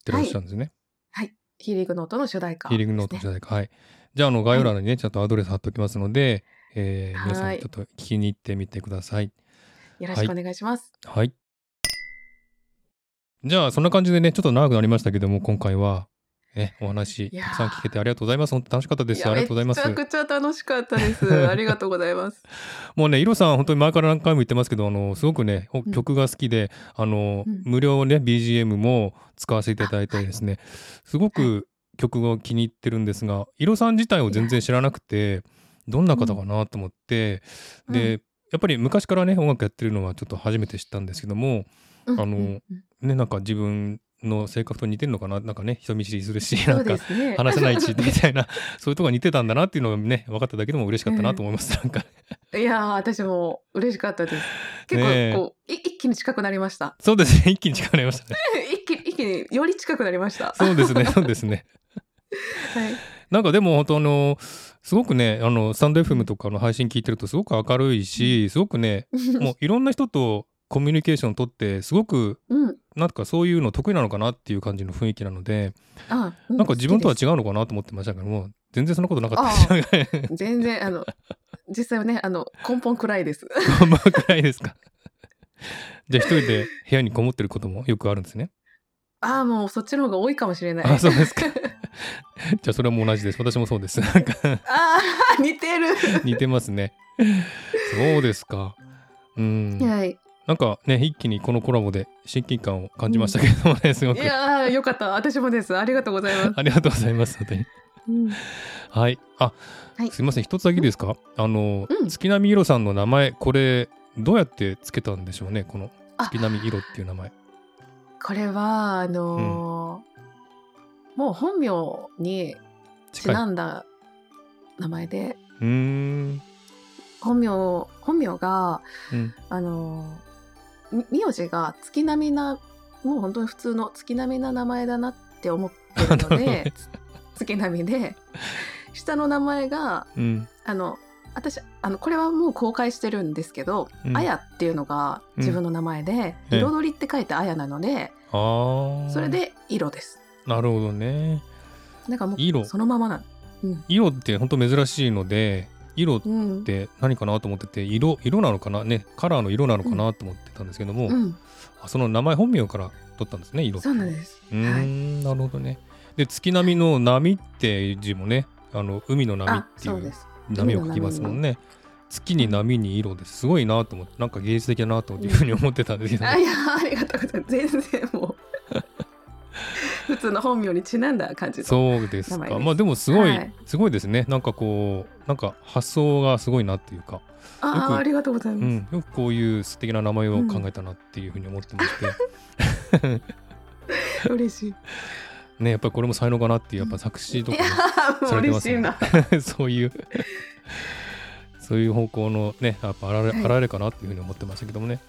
てらっしゃるんですね。はい。ヒーリングノートの主題歌、ヒーリングノートの主題歌。はい。じゃああの概要欄にねちゃんとアドレス貼っておきますので、えー皆さはいんちょっと聞きに行ってみてください。よろしくお願いします。はい。じゃあそんな感じでねちょっと長くなりましたけども今回はねお話たくさん聞けてありがとうございます。本当楽しかったです。やありがとうございます。め。ちゃくちゃ楽しかったです。ありがとうございます。もうね、イロさん、本当に前から何回も言ってますけど、あの、すごくね、曲が好きで、あの、うん。無料ね、BGM も使わせていただいてですね、すごく曲を気に入ってるんですがイロさん自体を全然知らなくてどんな方かなと思って、うん。でやっぱり昔からね音楽やってるのはちょっと初めて知ったんですけどもうん。あのねなんか自分の性格と似てるのかな？なんかね人見知りするしそうんなか。話せないしみたいな そういうとこが似てたんだなっていうのがね分かっただけでも嬉しかったなと思います、なんかいやー私も嬉しかったです。結構こう、い一気に近くなりました。そうですね 一気に近くなりましたね 一気に一気により近くなりました。そうですねそうですねはい。なんかでも本当あのすごくねあのスタンド FM とかの配信聞いてるとすごく明るいし、すごくねもういろんな人とコミュニケーションを取ってすごくうん。なんかそういうの得意なのかなっていう感じの雰囲気なので、あ、うなんか自分とは好違うのかなと思ってましたけども全然そんなことなかったですね。きです全然あの実際はねあの根本暗いです。こんばんくらいですか。じゃあ一人で部屋にこもってることもよくあるんですね。ああもうそっちの方が多いかもしれない。あそうですか。じゃあそれも同じです。私もそうです。なんかああ似てる。似てますね。そうですか。うん。はい。なんかね一気にこのコラボで親近感を感じましたけれどもね、すごく。いやーよかった私もですありがとうございます。ありがとうございます。本当に。うんはい。あ、はいすいません。一つだけですか？あの、うん月並みいろさんの名前、これどうやってつけたんでしょうね？このあ月並みいろっていう名前。これはあのーもう本名にち。なんだ名前でうーん。本名本名がうん。あのーみ名字が月並みなもう本当に普通の月並みな名前だなって思ってるので 月並みで下の名前がうん。あの私あのこれはもう公開してるんですけどうんあやっていうのが自分の名前で「うん彩り」って書いてあやなので。それ。で色です。なるほどね。なんかも色うそのままなうん色って本当珍しいので、色っうんて何かなと思ってて、色色なのかな？ね、カラーの色なのかなと思ってたんですけども、うんあその名前本名から取ったんですね、色。そうなんです。うーん、はいなるほどね。で、月並みの波って字もね、あの海の波あっていう。波を書きますもんね。月に波に色ですごいなと思って、なんか芸術的だなというふうに思ってたんですけど、あいやありがとうございます。全然もう 普通の本名にちなんだ感じのそうですか。まあでもすごい、はいすごいですね。なんかこう、なんか発想がすごいなっていうか、ああありがとうございうます。ん、よくこういう素敵な名前を考えたなっていうふうに思ってまして、嬉しい。ね、やっぱりこれも才能かなっていう、やっぱ作詞とかされてますね嬉しいな。そういう、そういう方向のね、やっぱあられ、はいあられかなっていうふうに思ってましたけどもね。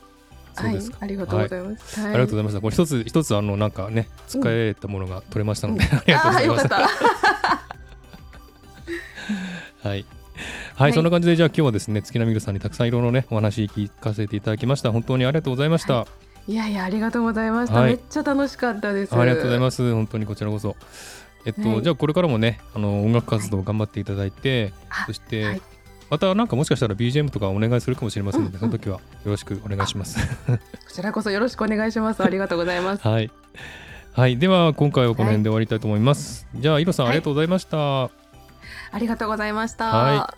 そうはいですか。、ありがとうございます。はいありがとうございました。これ一つ一つあのなんかね使えたものが取れましたので、うんありがとうございました。はい。はい、はいそんな感じでじゃあ今日はですね月並みるさんにたくさんいろいろねお話聞かせていただきました。本当にありがとうございました。はいいやいやありがとうございました。はいめっちゃ楽しかったです。ありがとうございす。ます。本当にこちらこそ。えっと、はいじゃあこれからもねあの音楽活動頑張っていただいて、あそして、はいまたなんかもしかしたら BGM とかお願いするかもしれませんので、その時はよろしくお願いします。こちらこそよろしくお願いします。ありがとうございます。はい。はい、では今回はこの辺で終わりたいと思います。じゃあ、イロさん、はいありがとうございました。ありがとうございました。は